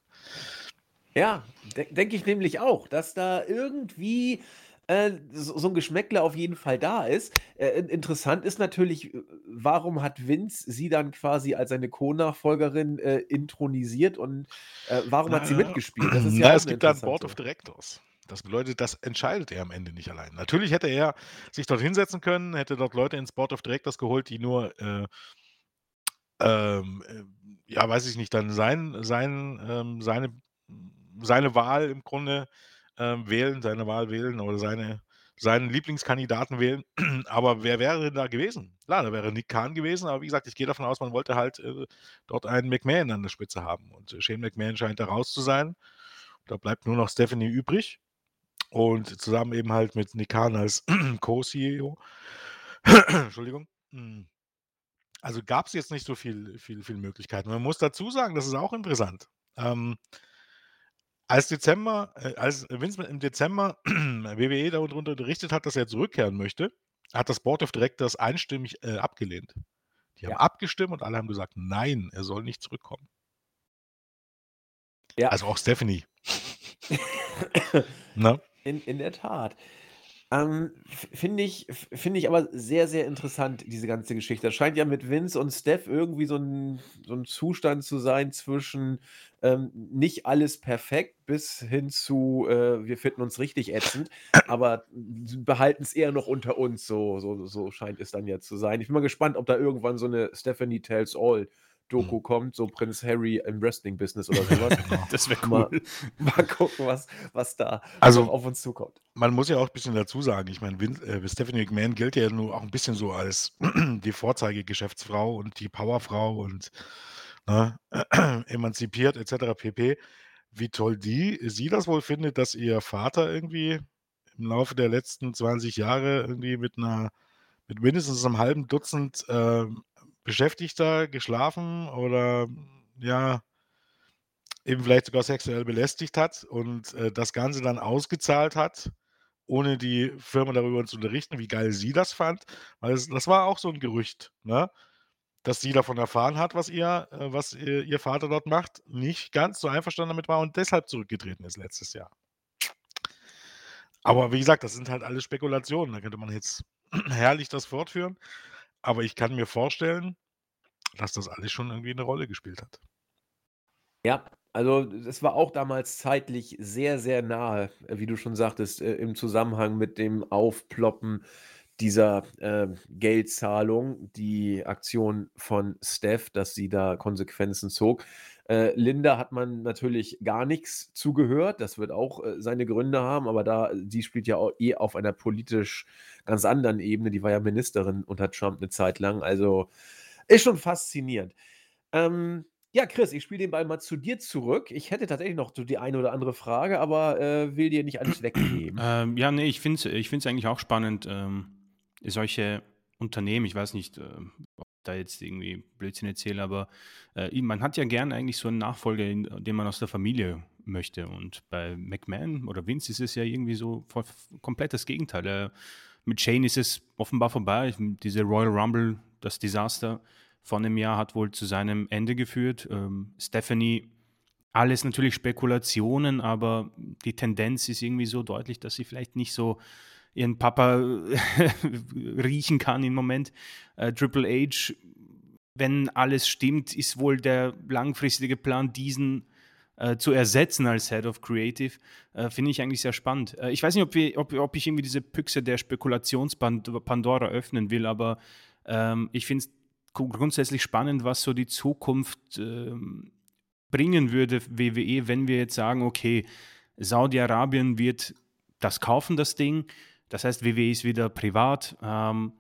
Ja, de denke ich nämlich auch, dass da irgendwie äh, so, so ein Geschmäckle auf jeden Fall da ist. Äh, in- interessant ist natürlich, äh, warum hat Vince sie dann quasi als seine Co-Nachfolgerin äh, intronisiert und äh, warum hat sie Na, mitgespielt? Das ist na, ja es gibt da ein Board of. Directors. Das bedeutet, das entscheidet er am Ende nicht allein. Natürlich hätte er sich dort hinsetzen können, hätte dort Leute ins Board of Directors geholt, die nur, äh, ähm, äh, ja, weiß ich nicht, dann sein, sein, ähm, seine, seine Wahl im Grunde ähm, wählen, seine Wahl wählen oder seine, seinen Lieblingskandidaten wählen. Aber wer wäre denn da gewesen? Klar, da wäre Nick Khan gewesen, aber wie gesagt, ich gehe davon aus, man wollte halt äh, dort einen McMahon an der Spitze haben. Und äh, Shane McMahon scheint da raus zu sein. Da bleibt nur noch Stephanie übrig. Und zusammen eben halt mit Nick Khan als Co-CEO. Entschuldigung. Hm. Also gab es jetzt nicht so viel, viel, viel Möglichkeiten. Man muss dazu sagen, das ist auch interessant. Ähm, als Dezember, äh, als Vince im Dezember WWE darunter unterrichtet hat, dass er zurückkehren möchte, hat das Board of Directors einstimmig äh, abgelehnt. Die haben Ja. abgestimmt und alle haben gesagt, nein, er soll nicht zurückkommen. Ja. Also auch Stephanie. In, in der Tat. Ähm, Finde ich, f- finde ich aber sehr, sehr interessant, diese ganze Geschichte. Das scheint ja mit Vince und Steph irgendwie so ein, so ein Zustand zu sein zwischen ähm, nicht alles perfekt bis hin zu äh, wir finden uns richtig ätzend, aber behalten es eher noch unter uns, so, so, so scheint es dann ja zu sein. Ich bin mal gespannt, ob da irgendwann so eine Stephanie Tells All Doku Mhm. kommt, so Prinz Harry im Wrestling-Business oder sowas. Das wäre Mal- cool. mal gucken, was, was da Also- auf uns zukommt. Man muss ja auch ein bisschen dazu sagen, ich meine, äh, Stephanie McMahon gilt ja nur auch ein bisschen so als die Vorzeigegeschäftsfrau und die Powerfrau und ne, emanzipiert etc. pp. Wie toll die, sie das wohl findet, dass ihr Vater irgendwie im Laufe der letzten 20 Jahre irgendwie mit einer, mit mindestens einem halben Dutzend ähm, Beschäftigter geschlafen oder ja, eben vielleicht sogar sexuell belästigt hat und äh, das Ganze dann ausgezahlt hat, ohne die Firma darüber zu unterrichten, wie geil sie das fand. Weil es, das war auch so ein Gerücht, ne? Dass sie davon erfahren hat, was ihr, äh, was ihr, ihr Vater dort macht, nicht ganz so einverstanden damit war und deshalb zurückgetreten ist letztes Jahr. Aber wie gesagt, das sind halt alles Spekulationen. Da könnte man jetzt herrlich das fortführen. Aber ich kann mir vorstellen, dass das alles schon irgendwie eine Rolle gespielt hat. Ja, also es war auch damals zeitlich sehr, sehr nahe, äh, wie du schon sagtest, äh, im Zusammenhang mit dem Aufploppen dieser äh, Geldzahlung, die Aktion von Steph, dass sie da Konsequenzen zog. Äh, Linda hat man natürlich gar nichts zugehört. Das wird auch äh, seine Gründe haben, aber da, die spielt ja auch eh auf einer politisch ganz anderen Ebene. Die war ja Ministerin unter Trump eine Zeit lang. Also ist schon faszinierend. Ähm, ja, Chris, ich spiele den Ball mal zu dir zurück. Ich hätte tatsächlich noch so die eine oder andere Frage, aber äh, will dir nicht alles wegnehmen. Ähm, ja, nee, ich finde es ich find's eigentlich auch spannend, ähm, solche Unternehmen, ich weiß nicht, ähm, ob ich da jetzt irgendwie Blödsinn erzähle, aber äh, man hat ja gern eigentlich so einen Nachfolger, den man aus der Familie möchte. Und bei McMahon oder Vince ist es ja irgendwie so voll, komplett das Gegenteil. Äh, mit Shane ist es offenbar vorbei. Diese Royal Rumble, das Desaster von einem Jahr hat wohl zu seinem Ende geführt. Ähm, Stephanie alles natürlich Spekulationen, aber die Tendenz ist irgendwie so deutlich, dass sie vielleicht nicht so ihren Papa riechen kann im Moment. Äh, Triple H, wenn alles stimmt, ist wohl der langfristige Plan, diesen äh, zu ersetzen als Head of Creative, äh, finde ich eigentlich sehr spannend. Äh, ich weiß nicht, ob, wir, ob, ob ich irgendwie diese Büchse der Spekulations-Pandora öffnen will, aber ähm, ich finde es grundsätzlich spannend, was so die Zukunft ähm, bringen würde, WWE, wenn wir jetzt sagen, okay, Saudi-Arabien wird das kaufen, das Ding. Das heißt, WWE ist wieder privat. Ähm,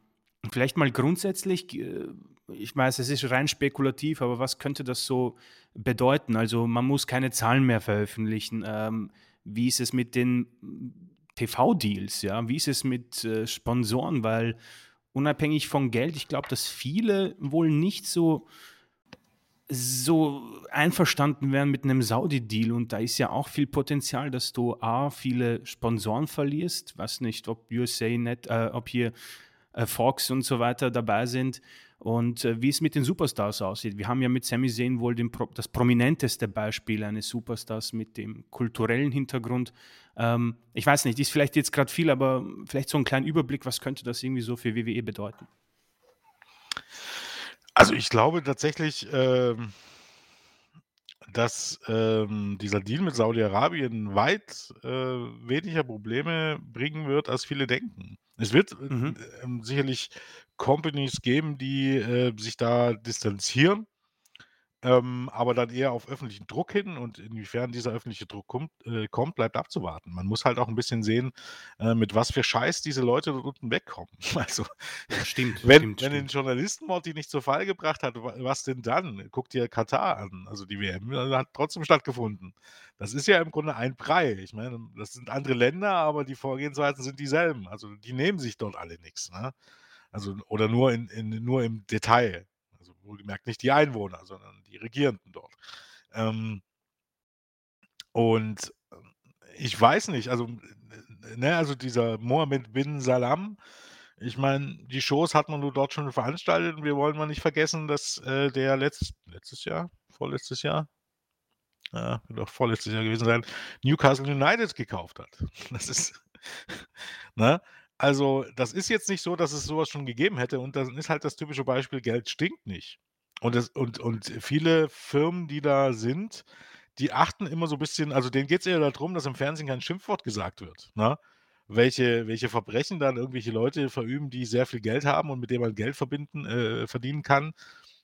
vielleicht mal grundsätzlich, äh, ich weiß, es ist rein spekulativ, aber was könnte das so bedeuten? Also man muss keine Zahlen mehr veröffentlichen. Ähm, wie ist es mit den TV-Deals? Ja? Wie ist es mit äh, Sponsoren? Weil unabhängig von Geld, ich glaube, dass viele wohl nicht so so einverstanden wären mit einem Saudi-Deal und da ist ja auch viel Potenzial, dass du A, viele Sponsoren verlierst, weiß nicht, ob USA net, äh, ob hier äh, Fox und so weiter dabei sind und äh, wie es mit den Superstars aussieht. Wir haben ja mit Sami Zayn wohl den, das prominenteste Beispiel eines Superstars mit dem kulturellen Hintergrund. Ähm, ich weiß nicht, ist vielleicht jetzt gerade viel, aber vielleicht so einen kleinen Überblick, was könnte das irgendwie so für WWE bedeuten? Also ich glaube tatsächlich, ähm, dass ähm, dieser Deal mit Saudi-Arabien weit äh, weniger Probleme bringen wird, als viele denken. Es wird äh, Mhm. ähm, sicherlich Companies geben, die äh, sich da distanzieren ähm, aber dann eher auf öffentlichen Druck hin und inwiefern dieser öffentliche Druck kommt, äh, kommt, bleibt abzuwarten. Man muss halt auch ein bisschen sehen, äh, mit was für Scheiß diese Leute dort unten wegkommen. Also, Ja, stimmt, wenn stimmt, wenn den stimmt. Journalistenmord die nicht zur Fall gebracht hat, wa was denn dann? Guck dir Katar an. Also, die WM äh, hat trotzdem stattgefunden. Das ist ja im Grunde ein Brei. Ich meine, das sind andere Länder, aber die Vorgehensweisen sind dieselben. Also, die nehmen sich dort alle nix, ne? Also oder nur in in nur im Detail. Wohlgemerkt nicht die Einwohner, sondern die Regierenden dort. Ähm und, ähm, ich weiß nicht, also, ne, also dieser Mohammed bin Salam, ich meine, die Shows hat man nur dort schon veranstaltet und wir wollen mal nicht vergessen, dass, äh, der letzt letztes Jahr, vorletztes Jahr? Ja, wird doch vorletztes Jahr gewesen sein, Newcastle United gekauft hat. Das ist ne? Also, das ist jetzt nicht so, dass es so was schon gegeben hätte und dann ist halt das typische Beispiel, Geld stinkt nicht. Und das und und viele Firmen, die da sind, die achten immer so bisschen also, denen geht's eher da drum, dass im Fernsehen kein Schimpfwort gesagt wird, ne? Welche welche Verbrechen dann irgendwelche Leute verüben, die sehr viel Geld haben und mit dem man Geld verbinden äh, verdienen kann,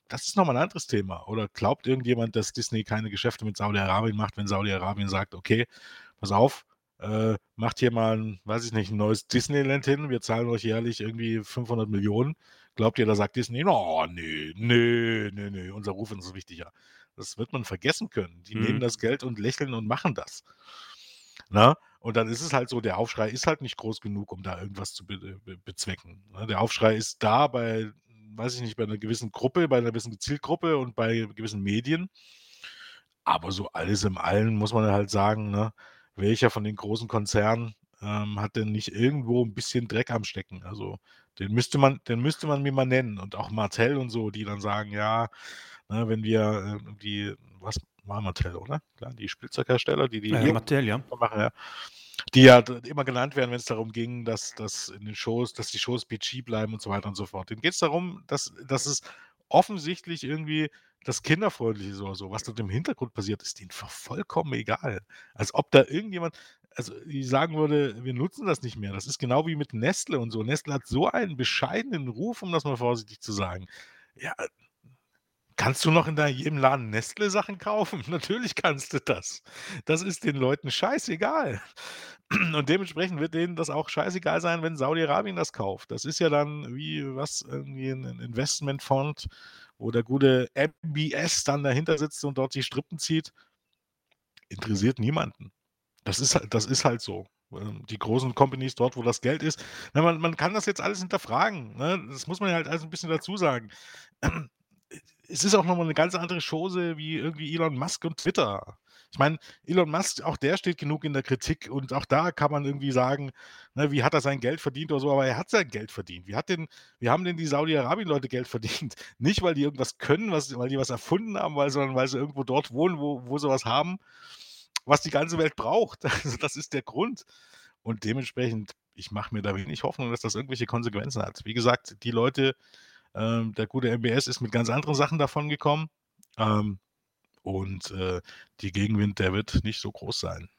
das ist noch mal 'n anderes Thema. Oder glaubt irgendjemand, dass Disney keine Geschäfte mit Saudi-Arabien macht, wenn Saudi-Arabien sagt: „Okay, pass auf, äh, macht hier mal 'n weiß ich nicht, 'n neues Disneyland hin. Wir zahlen euch jährlich irgendwie 500.000.000.“ Glaubt ihr, da sagt Disney: „Oh, ne, ne, ne, ne, unser Ruf ist wichtiger.“ Das wird man vergessen können. Die nehmen Mhm. das Geld und lächeln und machen das. Ne? Und dann ist es halt so, der Aufschrei ist halt nicht groß genug, um da irgendwas zu be äh, be bezwecken, ne? Der Aufschrei ist da bei, weiß ich nicht, bei 'ner gewissen Gruppe, bei 'ner gewissen Zielgruppe und bei gewissen Medien. Aber so alles im Allen muss man halt sagen, ne, welcher von den großen Konzernen, ähm, hat denn nicht irgendwo 'n bisschen Dreck am Stecken? Also, den müsste man den müsste man mir mal nennen und auch Mattel und so, die dann sagen: „Ja, ne, wenn wir, äh, die“ was war Mattel, oder? Klar, die Spielzeughersteller, die die Äh, Mattel, ja. machen, ja. Die ja immer genannt werden, wenn's darum ging, dass dass in den Shows dass die Shows PG bleiben und so weiter und so fort. Denen geht's darum, dass dass es offensichtlich irgendwie das kinderfreundlich ist oder so. Was dort im Hintergrund passiert, ist denen vo vollkommen egal. Als ob da irgendjemand also, ich sagen würde: „Wir nutzen das nicht mehr.“ Das ist genau wie mit Nestle und so. Nestle hat so einen bescheidenen Ruf, um das mal vorsichtig zu sagen. Ja, kannst du noch in da jedem Laden Nestle-Sachen kaufen? Natürlich kannst du das. Das ist den Leuten scheißegal. Und dementsprechend wird denen das auch scheißegal sein, wenn Saudi-Arabien das kauft. Das ist ja dann wie was irgendwie 'n 'n Investmentfonds, wo der gute MBS dann dahinter sitzt und dort die Strippen zieht. Interessiert niemanden. Das ist halt das ist halt so. Ähm, die großen Companies dort, wo das Geld ist na, man man kann das jetzt alles hinterfragen, ne? Das muss man ja halt alles 'n bisschen dazu sagen. Es ist auch noch mal 'ne ganz andere Chose wie irgendwie Elon Musk und Twitter. Ich meine, Elon Musk, auch der steht genug in der Kritik und auch da kann man irgendwie sagen, ne, wie hat er sein Geld verdient oder so, aber er hat sein Geld verdient. Wie hat denn wie haben denn die Saudi-Arabien-Leute Geld verdient? Nicht, weil die irgendwas können, was weil die was erfunden haben, weil sondern weil sie irgendwo dort wohnen, wo wo sie was haben, was die ganze Welt braucht. Also, das ist der Grund. Und dementsprechend, ich mache mir da wenig Hoffnung, dass das irgendwelche Konsequenzen hat. Wie gesagt, die Leute ähm, der gute MBS ist mit ganz anderen Sachen davongekommen. Ähm, Und äh, die Gegenwind, der wird nicht so groß sein.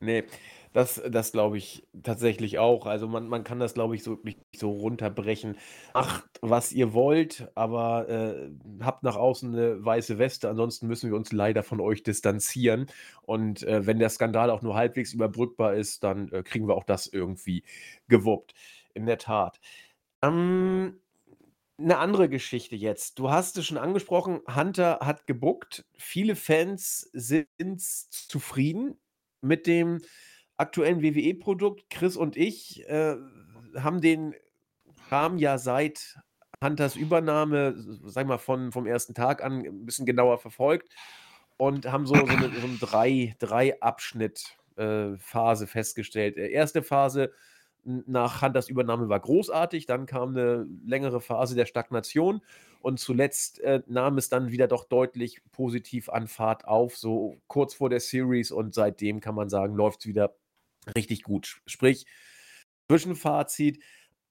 Nee, das das glaube ich tatsächlich auch. Also, man man kann das, glaube ich, so wirklich so runterbrechen. Macht, was ihr wollt, aber, äh, habt nach außen eine weiße Weste, ansonsten müssen wir uns leider von euch distanzieren. Und, äh, wenn der Skandal auch nur halbwegs überbrückbar ist, dann, äh, kriegen wir auch das irgendwie gewuppt. In der Tat. Ähm 'Ne andere Geschichte jetzt. Du hast es schon angesprochen, Hunter hat gebuckt. Viele Fans sind zufrieden mit dem aktuellen WWE-Produkt. Chris und ich, äh, haben den Kram ja seit Hunters Übernahme, s sage ich mal, von vom ersten Tag an 'n bisschen genauer verfolgt und haben so so 'ne so 'n drei drei äh, festgestellt. Äh, erste Phase nach Hunters Übernahme war großartig, dann kam 'ne längere Phase der Stagnation und zuletzt, äh, nahm es dann wieder doch deutlich positiv an Fahrt auf, so kurz vor der Series und seitdem kann man sagen, läuft's wieder richtig gut. Sp sprich, Zwischenfazit,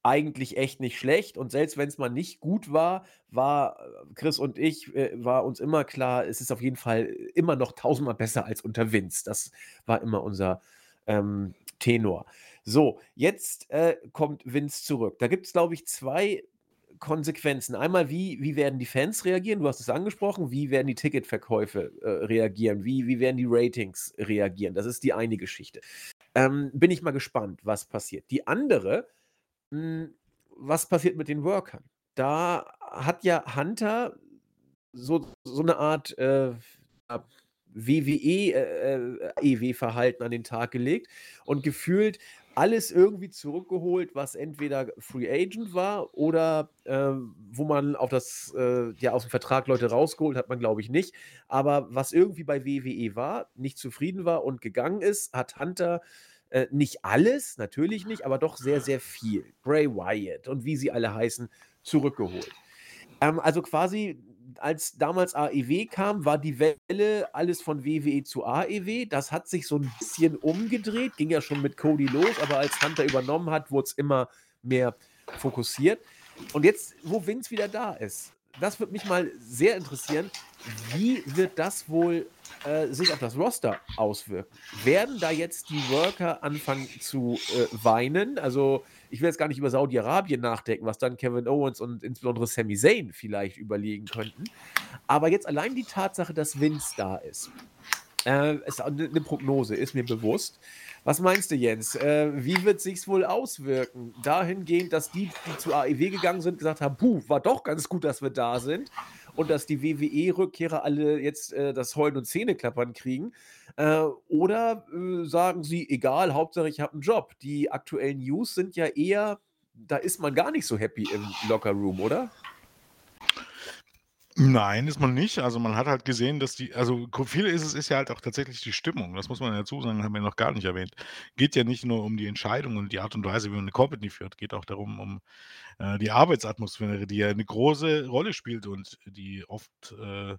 eigentlich echt nicht schlecht und selbst wenn's mal nicht gut war, war äh, Chris und ich äh, war uns immer klar, es ist auf jeden Fall immer noch tausendmal besser als unter Vince. Das war immer unser, ähm, Tenor. So, jetzt, äh, kommt Vince zurück. Da gibt's, glaube ich, 2 Konsequenzen. Einmal, wie wie werden die Fans reagieren? Du hast es angesprochen. Wie werden die Ticketverkäufe, äh, reagieren? Wie wie werden die Ratings reagieren? Das ist die eine Geschichte. Ähm, bin ich mal gespannt, was passiert. Die andere, hm, was passiert mit den Workern? Da hat ja Hunter so so 'ne Art, äh, ja, WWE äh, äh, EW-Verhalten an den Tag gelegt und gefühlt alles irgendwie zurückgeholt, was entweder Free Agent war oder, ähm, wo man auf das äh, ja, aus'm Vertrag Leute rausgeholt hat man, glaube ich, nicht. Aber was irgendwie bei WWE war, nicht zufrieden war und gegangen ist, hat Hunter, äh, nicht alles, natürlich nicht, aber doch sehr, sehr viel. Bray Wyatt und wie sie alle heißen, zurückgeholt. Ähm, also quasi, als damals AEW kam, war die Welle alles von WWE zu AEW. Das hat sich so 'n bisschen umgedreht, ging ja schon mit Cody los, aber als Hunter übernommen hat, wurd's immer mehr fokussiert. Und jetzt, wo Vince wieder da ist, das würde mich mal sehr interessieren, wie wird das wohl, äh, sich auf das Roster auswirken? Werden da jetzt die Worker anfangen zu, äh, weinen? Also, ich will jetzt gar nicht über Saudi-Arabien nachdenken, was dann Kevin Owens und insbesondere Sami Zayn vielleicht überlegen könnten. Aber jetzt allein die Tatsache, dass Vince da ist, äh, ist auch 'ne 'ne Prognose, ist mir bewusst. Was meinst du, Jens? Äh, wie wird sich's wohl auswirken? Dahingehend, dass die, die zu AEW gegangen sind, gesagt haben: „Puh, war doch ganz gut, dass wir da sind.“ Und dass die WWE-Rückkehrer alle jetzt, äh, das Heulen und Zähneklappern kriegen. Äh, oder, äh, sagen sie: „Egal, Hauptsache ich habe 'n Job.“ Die aktuellen News sind ja eher, da ist man gar nicht so happy im Lockerroom, oder? Nein, ist man nicht. Also, man hat halt gesehen, dass die also, viel ist es ist ja halt auch tatsächlich die Stimmung. Das muss man dazu sagen, haben wir noch gar nicht erwähnt. Geht ja nicht nur um die Entscheidung und die Art und Weise, wie man 'ne Company führt, geht auch darum, um, äh, die Arbeitsatmosphäre, die ja 'ne große Rolle spielt und die oft, äh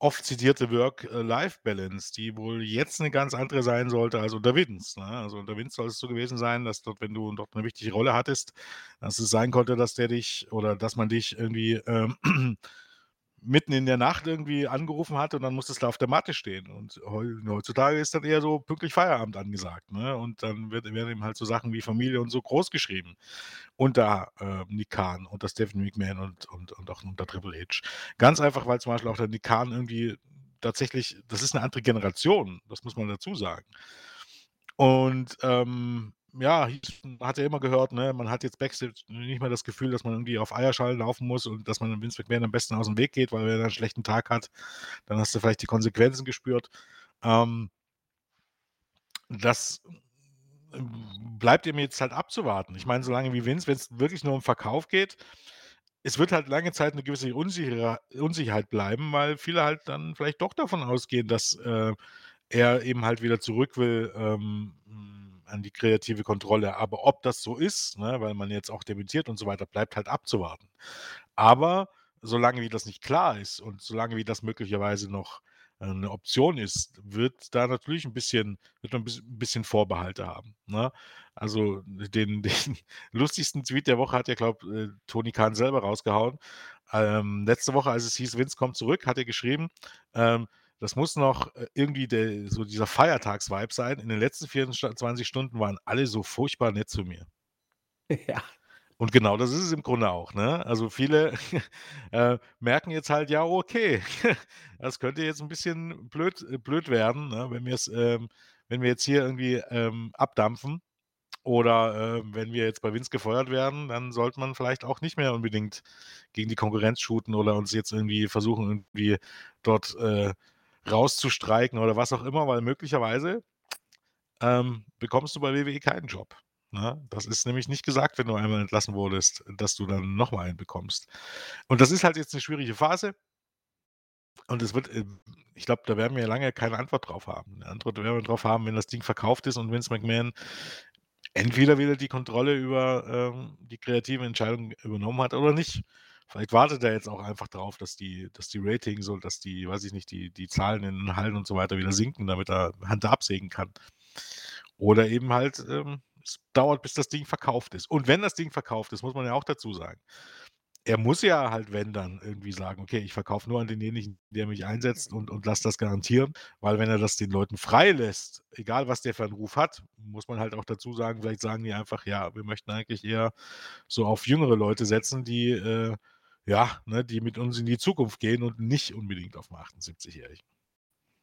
oft zitierte Work-Life-Balance, die wohl jetzt 'ne ganz andere sein sollte als unter Vince, ne? Also, unter Vince soll es so gewesen sein, dass dort, wenn du dort 'ne wichtige Rolle hattest, dass es sein konnte, dass der dich oder dass man dich irgendwie, ähm, mitten in der Nacht irgendwie angerufen hat und dann musstest du auf der Matte stehen. Und heu heutzutage ist dann eher so pünktlich Feierabend angesagt, ne? Und dann wird werden eben halt so Sachen wie Familie und so großgeschrieben unter, äh, Nick Khan, unter Stephanie McMahon und und und auch unter Triple H. Ganz einfach, weil zum Beispiel auch der Nick Khan irgendwie tatsächlich das ist 'ne andere Generation, das muss man dazu sagen. Und, ähm, ja, hat ja immer gehört, ne, man hat jetzt Backstage nicht mehr das Gefühl, dass man irgendwie auf Eierschalen laufen muss und dass man dem Vince McMahon am besten aus'm Weg geht, weil wenn er 'n schlechten Tag hat, dann hast du vielleicht die Konsequenzen gespürt. Ähm das, hm, bleibt ihm jetzt halt abzuwarten. Ich meine, solange wie Vince wenn's wirklich nur um Verkauf geht es wird halt lange Zeit 'ne gewisse Unsicherheit bleiben, weil viele halt dann vielleicht doch davon ausgehen, dass, äh, er eben halt wieder zurück will, ähm, hm, an die kreative Kontrolle. Aber ob das so ist, ne, weil man jetzt auch dementiert und so weiter, bleibt halt abzuwarten. Aber solange wie das nicht klar ist und solange wie das möglicherweise noch, eine Option ist, wird da natürlich ein bisschen wird man ein bisschen Vorbehalte haben, ne? Also, den den lustigsten Tweet der Woche hat ja, glaube, äh, Tony Khan selber rausgehauen. Ähm, letzte Woche, als es hieß: „Vince kommt zurück“, hat er geschrieben, ähm, das muss noch, äh, irgendwie der so dieser Feiertags-Vibe sein. In den letzten 24 Stunden waren alle so furchtbar nett zu mir. Ja. Und genau das ist es im Grunde auch, ne? Also, viele, äh, merken jetzt halt: „Ja, okay, das könnte jetzt ein bisschen blöd äh, blöd werden, ne, wenn ähm, wenn wir jetzt hier irgendwie, ähm, abdampfen oder, äh, wenn wir jetzt bei Vince gefeuert werden, dann sollte man vielleicht auch nicht mehr unbedingt gegen die Konkurrenz shooten oder uns jetzt irgendwie versuchen, irgendwie dort, äh, rauszustreiken oder was auch immer, weil möglicherweise, ähm, bekommst du bei WWE keinen Job, ne? Das ist nämlich nicht gesagt, wenn du einmal entlassen wurdest, dass du dann noch mal einen bekommst. Und das ist halt jetzt 'ne schwierige Phase. Und es wird, ähm ich glaube, da werden wir lange keine Antwort drauf haben. 'Ne Antwort werden wir drauf haben, wenn das Ding verkauft ist und Vince McMahon entweder wieder die Kontrolle über, ähm, die kreativen Entscheidungen übernommen hat oder nicht. Vielleicht wartet er jetzt auch einfach drauf, dass die dass die Ratings und dass die weiß ich nicht, die die Zahlen in den Hallen und so weiter wieder sinken, damit er Hand absägen kann. Oder eben halt, ähm, es dauert, bis das Ding verkauft ist. Und wenn das Ding verkauft ist, muss man ja auch dazu sagen, er muss ja halt, wenn dann, irgendwie sagen: „Okay, ich verkaufe nur an denjenigen, der mich einsetzt und und lasse das garantieren.“ Weil wenn er das den Leuten freilässt, egal was der für 'n Ruf hat, muss man halt auch dazu sagen, vielleicht sagen die einfach: „Ja, wir möchten eigentlich eher so auf jüngere Leute setzen, die, äh ja, ne, die mit uns in die Zukunft gehen und nicht unbedingt auf 'n 78-Jährigen.“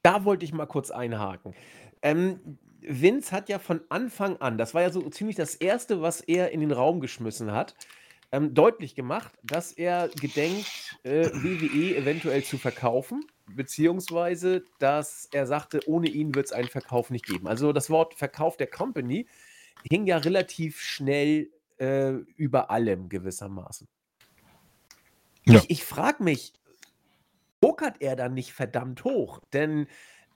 Da wollte ich mal kurz einhaken. Ähm, Vince hat ja von Anfang an das war ja so ziemlich das Erste, was er in den Raum geschmissen hat, ähm, deutlich gemacht, dass er gedenkt, äh, WWE eventuell zu verkaufen, beziehungsweise dass er sagte, ohne ihn wird es einen Verkauf nicht geben. Also, das Wort Verkauf der Company hing ja relativ schnell, äh, über allem gewissermaßen. Ja. Ich ich frage mich, pokert er dann nicht verdammt hoch? Denn,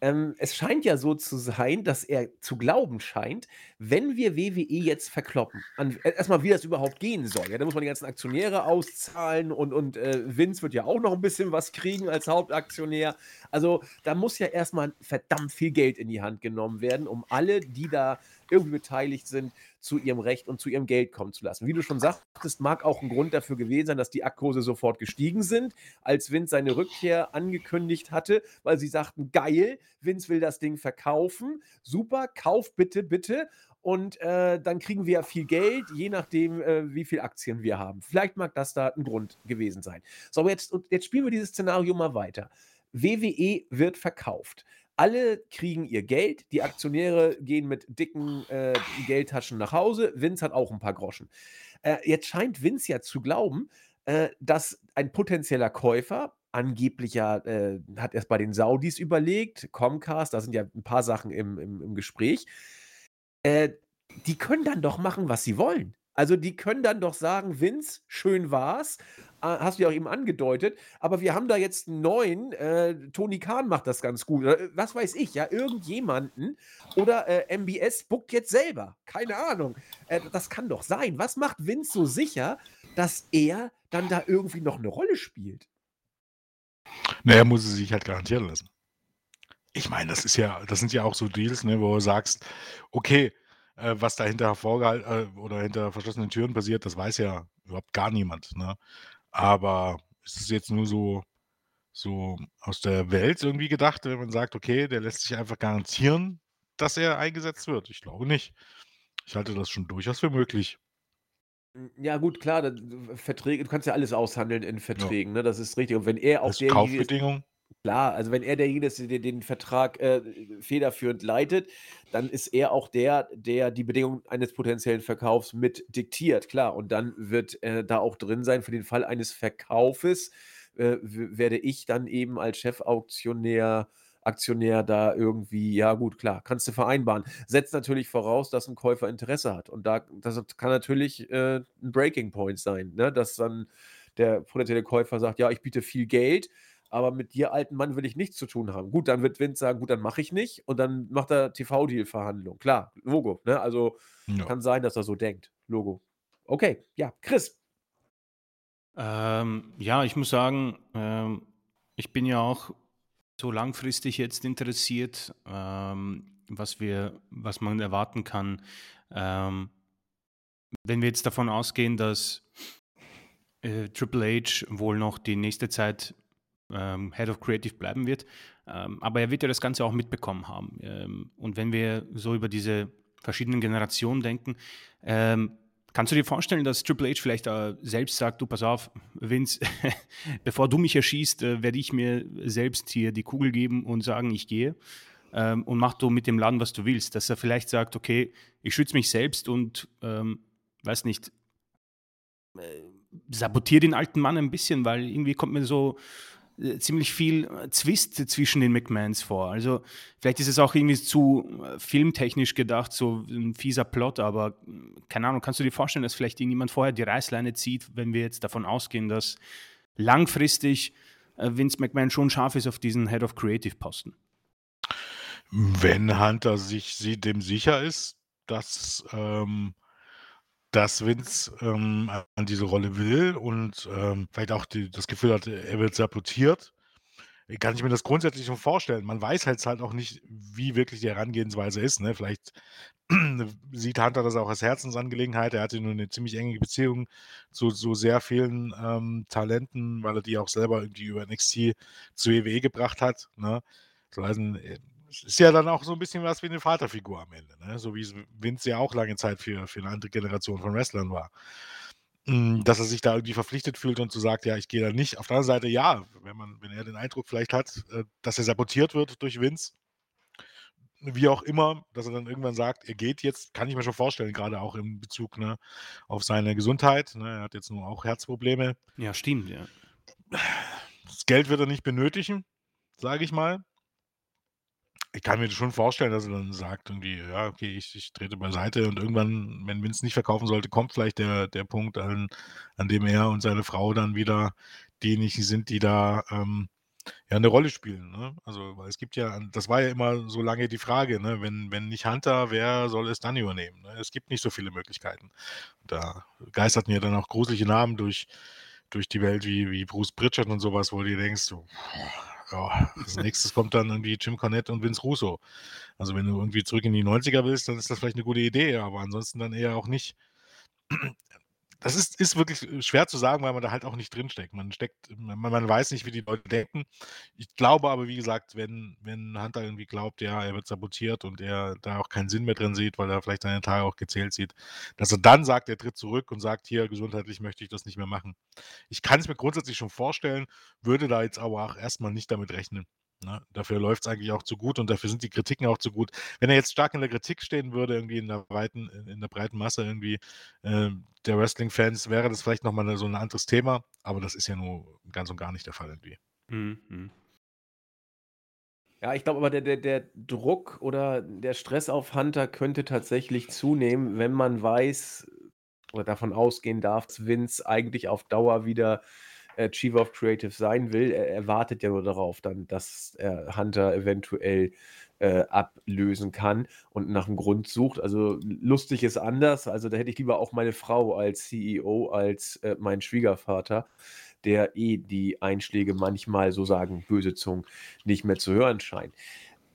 ähm, es scheint ja so zu sein, dass er zu glauben scheint, wenn wir WWE jetzt verkloppen, an e erst mal, wie das überhaupt gehen soll, ja? Da muss man die ganzen Aktionäre auszahlen und und, äh, Vince wird ja auch noch 'n bisschen was kriegen als Hauptaktionär. Also, da muss ja erst mal verdammt viel Geld in die Hand genommen werden, um alle, die da irgendwie beteiligt sind, zu ihrem Recht und zu ihrem Geld kommen zu lassen. Wie du schon sagtest, mag auch 'n Grund dafür gewesen sein, dass die Aktkurse sofort gestiegen sind, als Vince seine Rückkehr angekündigt hatte, weil sie sagten: „Geil, Vince will das Ding verkaufen. Super, kauf bitte, bitte und, äh, dann kriegen wir ja viel Geld, je nachdem, äh, wie viel Aktien wir haben.“ Vielleicht mag das da 'n Grund gewesen sein. So, aber jetzt jetzt spielen wir dieses Szenario mal weiter. WWE wird verkauft. Alle kriegen ihr Geld, die Aktionäre gehen mit dicken, äh, Geldtaschen nach Hause. Vince hat auch 'n paar Groschen. Äh, jetzt scheint Vince ja zu glauben, äh, dass ein potenzieller Käufer angeblich ja, äh hat erst bei den Saudis überlegt, Comcast, da sind ja 'n paar Sachen im im im Gespräch. Äh, die können dann doch machen, was sie wollen. Also, die können dann doch sagen: „Vince, schön war's.“ Äh, hast du ja auch eben angedeutet, aber wir haben da jetzt 'n neuen, äh, Tony Khan macht das ganz gut oder, äh, was weiß ich, ja, irgendjemanden oder, äh, MBS bookt jetzt selber. Keine Ahnung. Äh, das kann doch sein. Was macht Vince so sicher, dass er dann da irgendwie noch 'ne Rolle spielt? Na, er muss es sich halt garantieren lassen. Ich meine, das ist ja das sind ja auch so Deals, ne, wo du sagst: „Okay, äh, was da hinter vorgehal äh, oder hinter verschlossenen Türen passiert, das weiß ja überhaupt gar niemand“, ne? Aber ist es jetzt nur so so aus der Welt irgendwie gedacht, wenn man sagt: „Okay, der lässt sich einfach garantieren, dass er eingesetzt wird?“ Ich glaube nicht. Ich halte das schon durchaus für möglich. Hm, ja gut, klar, d Verträge du kannst ja alles aushandeln in Ja. Verträgen, ne? Das ist richtig. Und wenn er auch Als derjenige ist Kaufbedingung? Klar, also wenn er derjenige ist, der den Vertrag, äh, federführend leitet, dann ist er auch der, der die Bedingungen eines potenziellen Verkaufs mit diktiert, klar. Und dann wird, äh, da auch drin sein, für den Fall eines Verkaufes, äh, werde ich dann eben als Chefauktionär Aktionär da irgendwie ja gut, klar, kannst du vereinbaren. Setzt natürlich voraus, dass 'n Käufer Interesse hat. Und da das kann natürlich, äh, 'n Breaking Point sein, ne, dass dann der potenzielle Käufer sagt: „Ja, ich biete viel Geld, aber mit dir, alten Mann, will ich nichts zu tun haben.“ Gut, dann wird Vince sagen: „Gut, dann mache ich nicht.“ Und dann macht er TV-Deal-Verhandlungen. Klar, Logo, ne? Also, Ja. kann sein, dass er so denkt. Logo. Okay, ja, Chris. Ähm, ja, ich muss sagen, ähm, ich bin ja auch so langfristig jetzt interessiert, ähm, was wir, was man erwarten kann. Ähm, wenn wir jetzt davon ausgehen, dass äh, Triple H wohl noch die nächste Zeit ähm, Head of Creative bleiben wird, ähm, aber er wird ja das Ganze auch mitbekommen haben. Ähm, und wenn wir so über diese verschiedenen Generationen denken, ähm, Kannst du dir vorstellen, dass Triple H vielleicht äh, selbst sagt, du pass auf, Vince, bevor du mich erschießt, äh, werde ich mir selbst hier die Kugel geben und sagen, ich gehe ähm, und mach du mit dem Laden, was du willst. Dass er vielleicht sagt, okay, ich schütze mich selbst und, ähm, weiß nicht, äh, sabotiere den alten Mann ein bisschen, weil irgendwie kommt mir so ziemlich viel äh, Zwist zwischen den McMahons vor. Also vielleicht ist es auch irgendwie zu äh, filmtechnisch gedacht, so ein fieser Plot, aber keine Ahnung, kannst du dir vorstellen, dass vielleicht irgendjemand vorher die Reißleine zieht, wenn wir jetzt davon ausgehen, dass langfristig Vince McMahon schon scharf ist auf diesen Head of Creative Posten? Wenn Hunter sich dem sicher ist, dass ähm, dass Vince ähm, an diese Rolle will und ähm, vielleicht auch die, das Gefühl hat, er wird sabotiert, kann ich mir das grundsätzlich schon vorstellen. Man weiß halt halt auch nicht, wie wirklich die Herangehensweise ist. Ne? Vielleicht sieht Hunter das auch als Herzensangelegenheit. Er hatte nur eine ziemlich enge Beziehung zu so sehr vielen ähm, Talenten, weil er die auch selber irgendwie über NXT zu WWE gebracht hat. Ne? So, also, ist ja dann auch so ein bisschen was wie eine Vaterfigur am Ende, ne? So wie es Vince ja auch lange Zeit für für 'ne andere Generation von Wrestlern war. Hm, dass er sich da irgendwie verpflichtet fühlt und so sagt: „Ja, ich gehe da nicht.“ Auf der anderen Seite, ja, wenn man wenn er den Eindruck vielleicht hat, äh, dass er sabotiert wird durch Vince wie auch immer, dass er dann irgendwann sagt, er geht jetzt, kann ich mir schon vorstellen, gerade auch in Bezug, ne, auf seine Gesundheit, ne? Er hat jetzt nun auch Herzprobleme. Ja, stimmt, ja. Das Geld wird er nicht benötigen, sage ich mal. Ich kann mir schon vorstellen, dass er dann sagt irgendwie: „Ja, okay, ich ich trete beiseite“ und irgendwann, wenn Vince nicht verkaufen sollte, kommt vielleicht der der Punkt, an an dem er und seine Frau dann wieder diejenigen sind, die da, ähm, ja, 'ne Rolle spielen, ne? Also, weil es gibt ja das war ja immer so lange die Frage, ne, wenn wenn nicht Hunter, wer soll es dann übernehmen, ne? Es gibt nicht so viele Möglichkeiten. Da geisterten ja dann auch gruselige Namen durch durch die Welt wie wie Bruce Pritchard und sowas, wo du denkst so: ja, als Nächstes kommt dann irgendwie Jim Cornette und Vince Russo. Also, wenn du irgendwie zurück in die 90er willst, dann ist das vielleicht eine gute Idee, aber ansonsten dann eher auch nicht. Das ist ist wirklich, äh, schwer zu sagen, weil man da halt auch nicht drinsteckt. Man steckt man man weiß nicht, wie die Leute denken. Ich glaube aber, wie gesagt, wenn wenn Hunter irgendwie glaubt, ja, er wird sabotiert und er da auch keinen Sinn mehr drin sieht, weil er vielleicht seine Tage auch gezählt sieht, dass er dann sagt, er tritt zurück und sagt: „Hier, gesundheitlich möchte ich das nicht mehr machen.“ Ich kann es mir grundsätzlich schon vorstellen, würde da jetzt aber auch erstmal nicht damit rechnen. Ne? Dafür läuft es eigentlich auch zu gut und dafür sind die Kritiken auch zu gut. Wenn er jetzt stark in der Kritik stehen würde, irgendwie in der breiten, in der breiten Masse irgendwie äh, der Wrestling-Fans, wäre das vielleicht nochmal so ein anderes Thema, aber das ist ja nur ganz und gar nicht der Fall irgendwie. Mhm. mhm. Ja, ich glaube aber, der, der, der Druck oder der Stress auf Hunter könnte tatsächlich zunehmen, wenn man weiß oder davon ausgehen darf, dass Vince eigentlich auf Dauer wieder äh, Chief of Creative sein will. Er, er, wartet ja nur darauf, dann, dass er Hunter eventuell äh, ablösen kann und nach einem Grund sucht. Also lustig ist anders. Also da hätte ich lieber auch meine Frau als CEO als äh, meinen Schwiegervater, der eh die Einschläge manchmal, so sagen böse Zungen, nicht mehr zu hören scheint.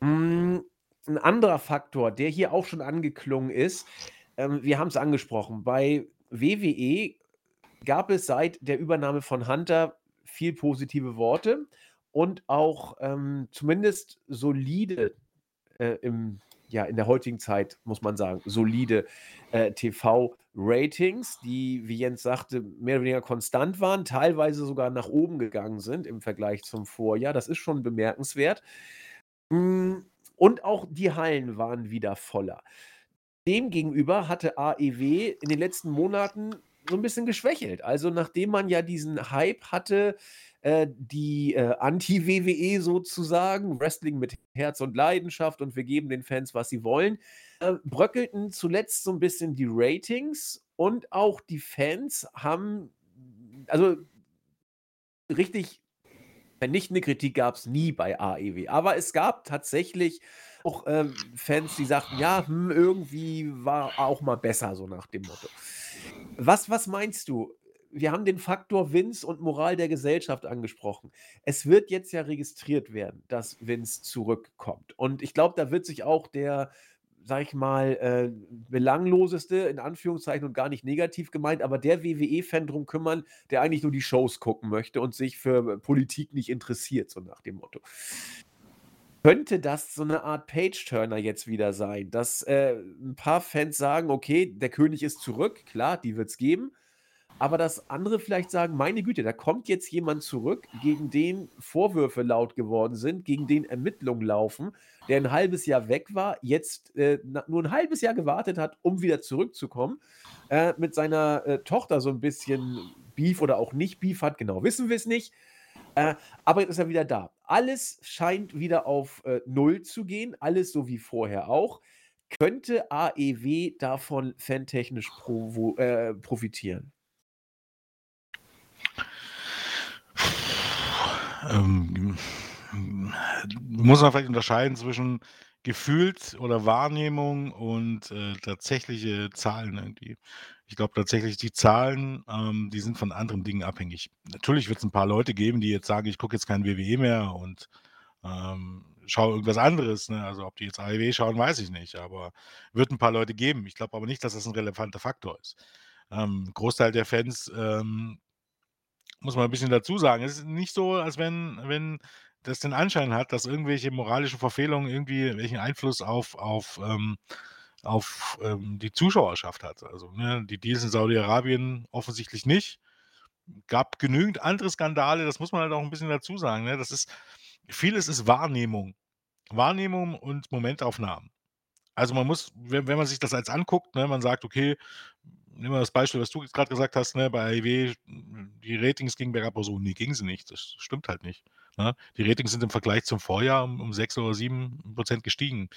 Mm, ein anderer Faktor, der hier auch schon angeklungen ist, ähm, wir haben es angesprochen, bei WWE gab es seit der Übernahme von Hunter viel positive Worte und auch ähm, zumindest solide äh, im, ja, in der heutigen Zeit, muss man sagen, solide äh, TV-Ratings, die, wie Jens sagte, mehr oder weniger konstant waren, teilweise sogar nach oben gegangen sind im Vergleich zum Vorjahr. Das ist schon bemerkenswert. Mm, und auch die Hallen waren wieder voller. Demgegenüber hatte AEW in den letzten Monaten so ein bisschen geschwächelt. Also, nachdem man ja diesen Hype hatte, äh, die, äh, Anti-WWE sozusagen, Wrestling mit Herz und Leidenschaft und wir geben den Fans, was sie wollen, äh, bröckelten zuletzt so ein bisschen die Ratings und auch die Fans haben also richtig vernichtende Kritik gab es nie bei AEW, aber es gab tatsächlich auch, ähm, Fans, die sagten: „Ja, hm, irgendwie war auch mal besser“, so nach dem Motto. Was was meinst du? wir haben den Faktor Vince und Moral der Gesellschaft angesprochen. Es wird jetzt ja registriert werden, dass Vince zurückkommt. Und ich glaube, da wird sich auch der, sag ich mal, äh, belangloseste, in Anführungszeichen und gar nicht negativ gemeint, aber der WWE-Fan drum kümmern, der eigentlich nur die Shows gucken möchte und sich für Politik nicht interessiert, so nach dem Motto. Könnte das so eine Art Page-Turner jetzt wieder sein, dass äh, ein paar Fans sagen, okay, der König ist zurück, klar, die wird es geben, aber dass andere vielleicht sagen, meine Güte, da kommt jetzt jemand zurück, gegen den Vorwürfe laut geworden sind, gegen den Ermittlungen laufen, der ein halbes Jahr weg war, jetzt äh, nur ein halbes Jahr gewartet hat, um wieder zurückzukommen, äh, mit seiner äh, Tochter so ein bisschen Beef oder auch nicht Beef hat, genau wissen wir es nicht. Äh, aber jetzt ist er wieder da. Alles scheint wieder auf äh, Null zu gehen, alles so wie vorher auch. Könnte AEW davon fantechnisch provo äh, profitieren? Ähm, muss man vielleicht unterscheiden zwischen gefühlt oder Wahrnehmung und äh, tatsächliche Zahlen irgendwie. Ich glaube tatsächlich, die Zahlen, ähm, die sind von anderen Dingen abhängig. Natürlich wird es ein paar Leute geben, die jetzt sagen, ich gucke jetzt kein WWE mehr und ähm, schaue irgendwas anderes. Ne? Also ob die jetzt AEW schauen, weiß ich nicht, aber wird ein paar Leute geben. Ich glaube aber nicht, dass das ein relevanter Faktor ist. Ähm, Großteil der Fans, ähm, muss man ein bisschen dazu sagen, es ist nicht so, als wenn, wenn das den Anschein hat, dass irgendwelche moralischen Verfehlungen irgendwie welchen Einfluss auf, auf ähm, auf ähm, die Zuschauerschaft hat. Also ne, die Deals in Saudi-Arabien offensichtlich nicht. Gab genügend andere Skandale, das muss man halt auch ein bisschen dazu sagen. Ne? Das ist, vieles ist Wahrnehmung. Wahrnehmung und Momentaufnahmen. Also man muss, wenn, wenn man sich das als anguckt, ne, man sagt, okay, nehmen wir das Beispiel, was du gerade gesagt hast, ne, bei AEW, die Ratings gingen bergab, so, nee, gingen sie nicht. Das stimmt halt nicht. Ne? Die Ratings sind im Vergleich zum Vorjahr um, um 6 oder 7 Prozent gestiegen.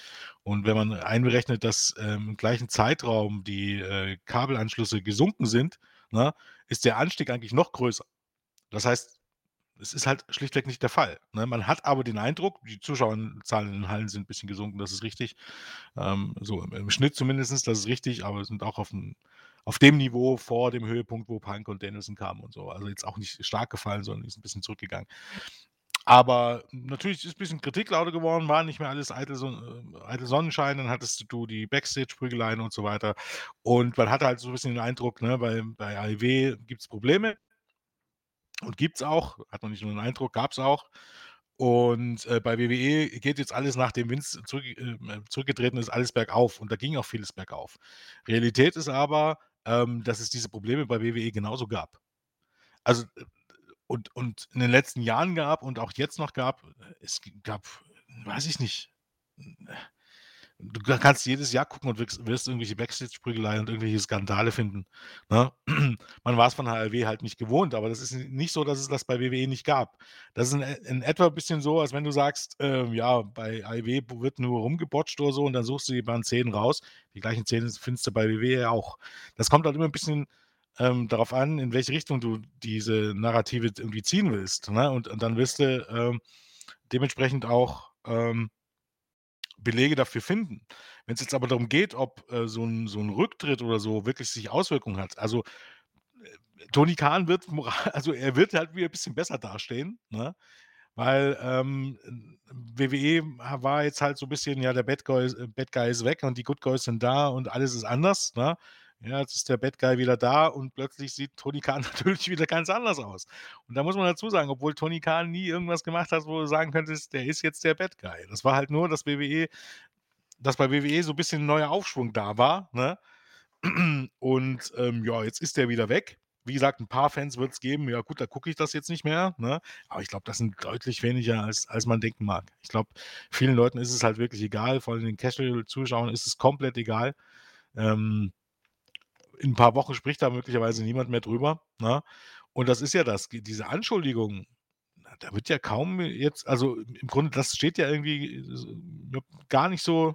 Und wenn man einberechnet, dass ähm, im gleichen Zeitraum die äh, Kabelanschlüsse gesunken sind, ne, ist der Anstieg eigentlich noch größer. Das heißt, es ist halt schlichtweg nicht der Fall. Ne? Man hat aber den Eindruck, die Zuschauerzahlen in den Hallen sind ein bisschen gesunken, das ist richtig. Ähm, so im, im Schnitt zumindest, das ist richtig, aber sind auch auf, ein, auf dem Niveau vor dem Höhepunkt, wo Punk und Danielson kamen und so. Also jetzt auch nicht stark gefallen, sondern ist ein bisschen zurückgegangen. Aber natürlich ist ein bisschen Kritik lauter geworden, war nicht mehr alles äh, eitel Sonnenschein, dann hattest du die Backstage-Prügeleien und so weiter. Und man hatte halt so ein bisschen den Eindruck, ne, bei bei AEW es Probleme. Und gibt es auch, hat man nicht nur den Eindruck, gab es auch. Und, äh, bei WWE geht jetzt alles, nachdem Vince zurück äh, zurückgetreten ist, alles bergauf und da ging auch vieles bergauf. Realität ist aber, ähm, dass es diese Probleme bei WWE genauso gab. Also, äh, und, und in den letzten Jahren gab und auch jetzt noch gab, es gab, weiß ich nicht, du kannst jedes Jahr gucken und wirst, irgendwelche Backstage-Prügelei und irgendwelche Skandale finden. Ne? Man war es von HLW halt nicht gewohnt, aber das ist nicht so, dass es das bei WWE nicht gab. Das ist in, in etwa ein bisschen so, als wenn du sagst, äh, ja, bei AEW wird nur rumgebotcht oder so und dann suchst du die beiden Szenen raus. Die gleichen Szenen findest du bei WWE auch. Das kommt halt immer ein bisschen ähm, darauf an, in welche Richtung du diese Narrative irgendwie ziehen willst. Ne? Und, und dann wirst du ähm, dementsprechend auch ähm, Belege dafür finden. Wenn es jetzt aber darum geht, ob äh, so, ein, so ein Rücktritt oder so wirklich sich Auswirkungen hat, also äh, Tony Khan wird also er wird halt wieder ein bisschen besser dastehen, ne? Weil ähm, WWE war jetzt halt so ein bisschen, ja, der Bad Guy, äh, Bad Guy ist weg und die Good Guys sind da und alles ist anders. Ne? Ja, jetzt ist der Bad Guy wieder da und plötzlich sieht Tony Khan natürlich wieder ganz anders aus. Und da muss man dazu sagen, obwohl Tony Khan nie irgendwas gemacht hat, wo du sagen könntest, der ist jetzt der Bad Guy. Das war halt nur, dass WWE, dass bei WWE so ein bisschen ein neuer Aufschwung da war, ne? Und ähm, ja, jetzt ist der wieder weg. Wie gesagt, ein paar Fans wird es geben. Ja, gut, da gucke ich das jetzt nicht mehr. Ne? Aber ich glaube, das sind deutlich weniger, als, als man denken mag. Ich glaube, vielen Leuten ist es halt wirklich egal. Vor allem den Casual-Zuschauern ist es komplett egal. Ähm, in ein paar Wochen spricht da möglicherweise niemand mehr drüber. Ne? Und das ist ja das, diese Anschuldigung, da wird ja kaum jetzt, also im Grunde, das steht ja irgendwie gar nicht so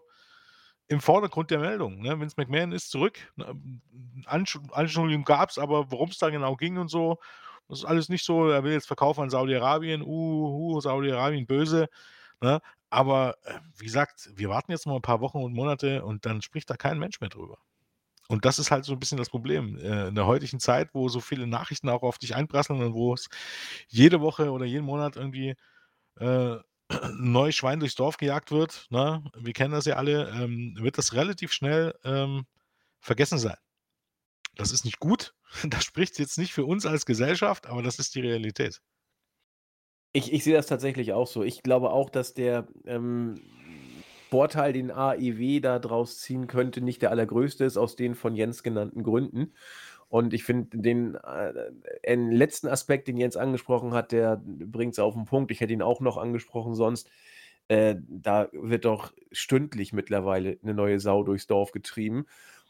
im Vordergrund der Meldung. Ne? Vince McMahon ist zurück. Ne? Anschuldigung gab es, aber worum es da genau ging und so, das ist alles nicht so. Er will jetzt verkaufen an Saudi-Arabien, uh, uh Saudi-Arabien böse. Ne? Aber äh, wie gesagt, wir warten jetzt mal ein paar Wochen und Monate und dann spricht da kein Mensch mehr drüber. Und das ist halt so ein bisschen das Problem. Äh, in der heutigen Zeit, wo so viele Nachrichten auch auf dich einprasseln und wo es jede Woche oder jeden Monat irgendwie, äh, neues Schwein durchs Dorf gejagt wird, ne? Wir kennen das ja alle, ähm, wird das relativ schnell, ähm, vergessen sein. Das ist nicht gut. Das spricht jetzt nicht für uns als Gesellschaft, aber das ist die Realität. Ich ich sehe das tatsächlich auch so. Ich glaube auch, dass der, ähm, Vorteil, den AEW da draus ziehen könnte, nicht der allergrößte ist, aus den von Jens genannten Gründen. Und ich finde den äh, letzten Aspekt, den Jens angesprochen hat, der bringt es auf den Punkt. Ich hätte ihn auch noch angesprochen sonst. Äh, da wird doch stündlich mittlerweile eine neue Sau durchs Dorf getrieben.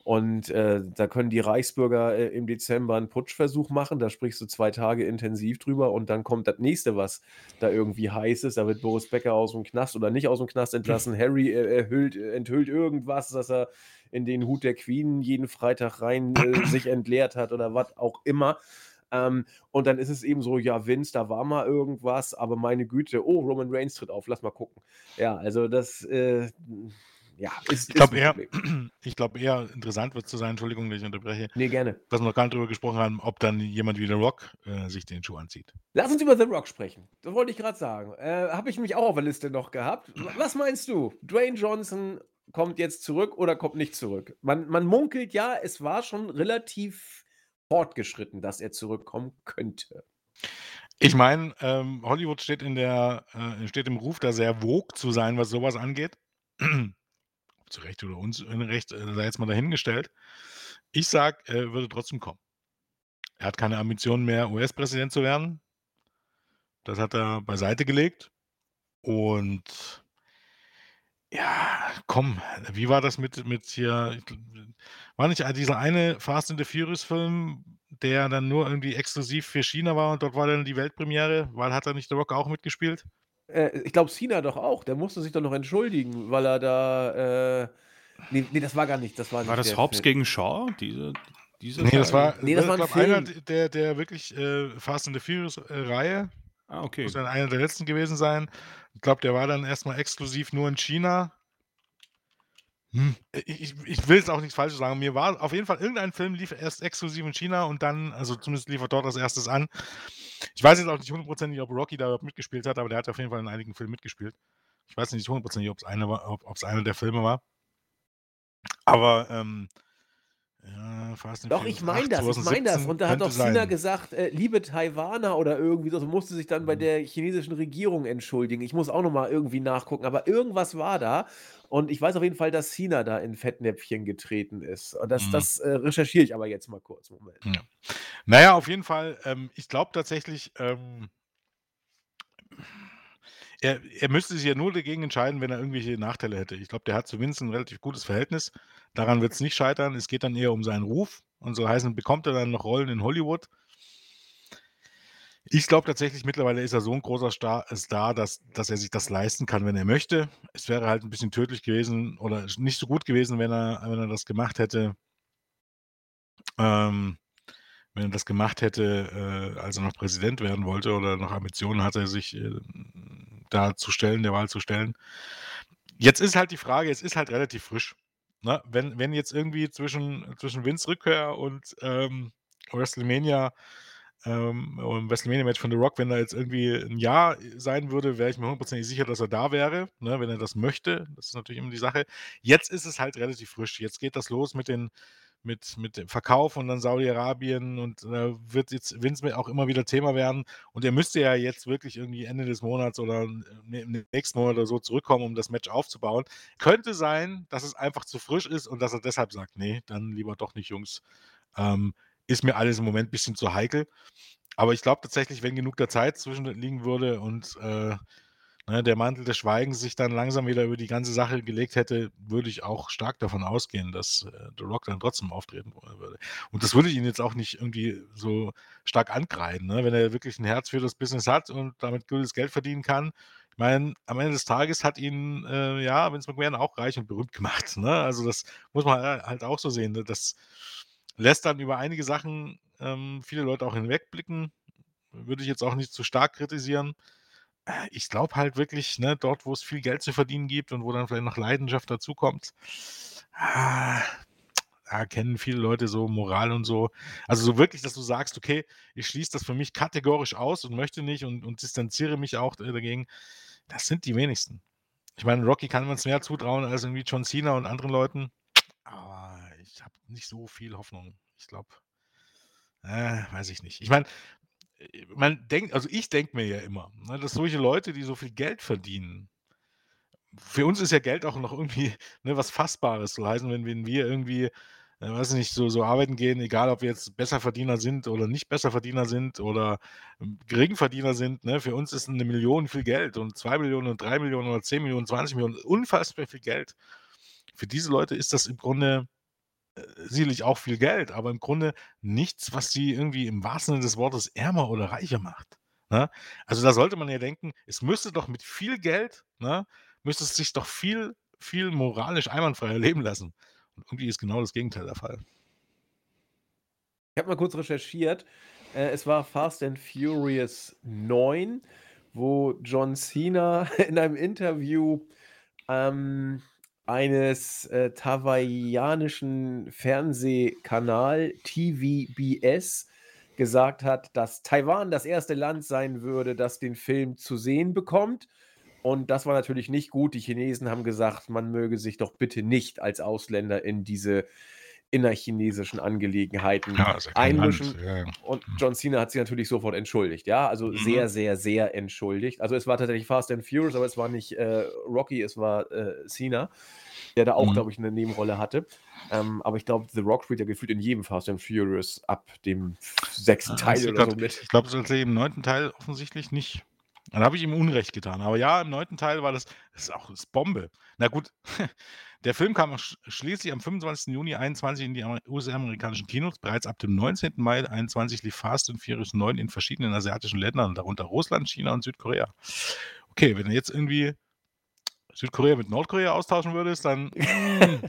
Und äh, da können die Reichsbürger äh, im Dezember einen Putschversuch machen. Da sprichst du zwei Tage intensiv drüber und dann kommt das nächste, was da irgendwie heiß ist. Da wird Boris Becker aus dem Knast oder nicht aus dem Knast entlassen. Harry äh, erhüllt, enthüllt irgendwas, dass er in den Hut der Queen jeden Freitag rein äh, sich entleert hat oder was auch immer. Ähm, und dann ist es eben so, ja, Vince, da war mal irgendwas, aber meine Güte, oh, Roman Reigns tritt auf, lass mal gucken. Ja, also das, äh, ja, ist, ich glaube eher, ich eher interessant wird zu sein, Entschuldigung, dass ich unterbreche. Nee, gerne. Was wir noch gar nicht drüber gesprochen haben, ob dann jemand wie The Rock äh, sich den Schuh anzieht. Lass uns über The Rock sprechen. Das wollte ich gerade sagen. Äh, Habe ich mich auch auf der Liste noch gehabt. Was meinst du? Dwayne Johnson kommt jetzt zurück oder kommt nicht zurück? Man, man munkelt ja, es war schon relativ fortgeschritten, dass er zurückkommen könnte. Ich meine, ähm, Hollywood steht in der, äh, steht im Ruf, da sehr vogue zu sein, was sowas angeht zu Recht oder Unrecht, äh, sei jetzt mal dahingestellt. Ich sage, er würde trotzdem kommen. Er hat keine Ambitionen mehr, US-Präsident zu werden. Das hat er beiseite gelegt. Und ja, komm, wie war das mit, mit hier? War nicht dieser eine Fast and the Furious-Film, der dann nur irgendwie exklusiv für China war und dort war dann die Weltpremiere? Weil hat er nicht The Rock auch mitgespielt? Äh, ich glaube, Cena doch auch. Der musste sich doch noch entschuldigen, weil er da. Äh, nee, nee, das war gar nicht. Das war, war nicht das Hobbs gegen Shaw? Diese, diese nee, das war, nee, das war ein Film. einer der, der wirklich äh, Fast and the Furious-Reihe. Äh, ah, okay. Muss dann einer der letzten gewesen sein. Ich glaube, der war dann erstmal exklusiv nur in China. Hm. Ich, ich will jetzt auch nichts Falsches sagen. Mir war auf jeden Fall irgendein Film lief erst exklusiv in China und dann, also zumindest lief er dort als erstes an. Ich weiß jetzt auch nicht hundertprozentig, ob Rocky da überhaupt mitgespielt hat, aber der hat auf jeden Fall in einigen Filmen mitgespielt. Ich weiß nicht hundertprozentig, ob es eine ob es einer der Filme war. Aber ähm, ja, Fast Doch, ich meine das, ich meine das. Und da hat doch China gesagt, äh, liebe Taiwaner oder irgendwie so, musste sich dann bei mhm. der chinesischen Regierung entschuldigen. Ich muss auch nochmal irgendwie nachgucken, aber irgendwas war da. Und ich weiß auf jeden Fall, dass China da in Fettnäpfchen getreten ist. Und das, mhm. das äh, recherchiere ich aber jetzt mal kurz. Moment. Ja. Naja, auf jeden Fall, ähm, ich glaube tatsächlich, ähm, er, er müsste sich ja nur dagegen entscheiden, wenn er irgendwelche Nachteile hätte. Ich glaube, der hat zu Vince ein relativ gutes Verhältnis. Daran wird es nicht scheitern. Es geht dann eher um seinen Ruf. Und so heißen, bekommt er dann noch Rollen in Hollywood. Ich glaube tatsächlich, mittlerweile ist er so ein großer Star, Star dass, dass er sich das leisten kann, wenn er möchte. Es wäre halt ein bisschen tödlich gewesen oder nicht so gut gewesen, wenn er, wenn er das gemacht hätte. Ähm, wenn er das gemacht hätte, äh, als er noch Präsident werden wollte oder noch Ambitionen hatte, sich äh, da zu stellen, der Wahl zu stellen. Jetzt ist halt die Frage, es ist halt relativ frisch. Ne? Wenn, wenn jetzt irgendwie zwischen, zwischen Vince Rückkehr und ähm, WrestleMania ähm, und WrestleMania-Match von The Rock, wenn da jetzt irgendwie ein Jahr sein würde, wäre ich mir hundertprozentig sicher, dass er da wäre, ne, wenn er das möchte. Das ist natürlich immer die Sache. Jetzt ist es halt relativ frisch. Jetzt geht das los mit den mit, mit dem Verkauf und dann Saudi-Arabien und da äh, wird jetzt Vince auch immer wieder Thema werden. Und er müsste ja jetzt wirklich irgendwie Ende des Monats oder im nächsten Monat oder so zurückkommen, um das Match aufzubauen. Könnte sein, dass es einfach zu frisch ist und dass er deshalb sagt, nee, dann lieber doch nicht, Jungs. Ähm, ist mir alles im Moment ein bisschen zu heikel. Aber ich glaube tatsächlich, wenn genug der Zeit zwischen liegen würde und äh, ne, der Mantel des Schweigens sich dann langsam wieder über die ganze Sache gelegt hätte, würde ich auch stark davon ausgehen, dass äh, The Rock dann trotzdem auftreten würde. Und das würde ich ihn jetzt auch nicht irgendwie so stark ankreiden, ne? wenn er wirklich ein Herz für das Business hat und damit gutes Geld verdienen kann. Ich meine, am Ende des Tages hat ihn, äh, ja, Vince McMahon auch reich und berühmt gemacht. Ne? Also das muss man halt auch so sehen. Ne? Lässt dann über einige Sachen ähm, viele Leute auch hinwegblicken. Würde ich jetzt auch nicht zu stark kritisieren. Äh, ich glaube halt wirklich, ne, dort, wo es viel Geld zu verdienen gibt und wo dann vielleicht noch Leidenschaft dazukommt, ah, ja, kennen viele Leute so Moral und so. Also so wirklich, dass du sagst, okay, ich schließe das für mich kategorisch aus und möchte nicht und, und distanziere mich auch äh, dagegen. Das sind die wenigsten. Ich meine, Rocky kann man es mehr zutrauen als irgendwie John Cena und anderen Leuten. Aber ich habe nicht so viel Hoffnung. Ich glaube, äh, weiß ich nicht. Ich meine, äh, man denkt, also ich denke mir ja immer, ne, dass solche Leute, die so viel Geld verdienen, für uns ist ja Geld auch noch irgendwie ne, was Fassbares. So heißen, wenn, wir irgendwie, äh, weiß nicht, so, so arbeiten gehen, egal ob wir jetzt Besserverdiener sind oder nicht Besserverdiener sind oder ähm, Geringverdiener sind, ne, für uns ist eine Million viel Geld und zwei Millionen und drei Millionen oder zehn Millionen, 20 Millionen, unfassbar viel Geld. Für diese Leute ist das im Grunde sicherlich auch viel Geld, aber im Grunde nichts, was sie irgendwie im wahrsten Sinne des Wortes ärmer oder reicher macht. Ne? Also da sollte man ja denken, es müsste doch mit viel Geld, ne, müsste es sich doch viel, viel moralisch einwandfreier leben lassen. Und irgendwie ist genau das Gegenteil der Fall. Ich habe mal kurz recherchiert. Äh, es war Fast and Furious 9, wo John Cena in einem Interview ähm, eines äh, taiwanischen Fernsehkanal TVBS gesagt hat, dass Taiwan das erste Land sein würde, das den Film zu sehen bekommt. Und das war natürlich nicht gut. Die Chinesen haben gesagt, man möge sich doch bitte nicht als Ausländer in diese innerchinesischen Angelegenheiten Ja, ja einmischen. Ja, ja. Und John Cena hat sich natürlich sofort entschuldigt, ja, also Mhm. sehr, sehr, sehr entschuldigt. Also es war tatsächlich Fast and Furious, aber es war nicht äh, Rocky, es war äh, Cena, der da auch, Mhm. glaube ich, eine Nebenrolle hatte. Ähm, aber ich glaube, The Rock spielt ja gefühlt in jedem Fast and Furious ab dem sechsten Ah, Teil oder so glaube, mit. ich glaub, das im neunten Teil offensichtlich nicht. Dann habe ich ihm Unrecht getan. Aber ja, im neunten Teil war das, das ist auch das Bombe. Na gut, der Film kam sch schließlich am 25. Juni 21 in die Amer US-amerikanischen Kinos. Bereits ab dem 19. Mai 21 lief Fast and Furious 9 in verschiedenen asiatischen Ländern, darunter Russland, China und Südkorea. Okay, wenn du jetzt irgendwie Südkorea mit Nordkorea austauschen würdest, dann mm,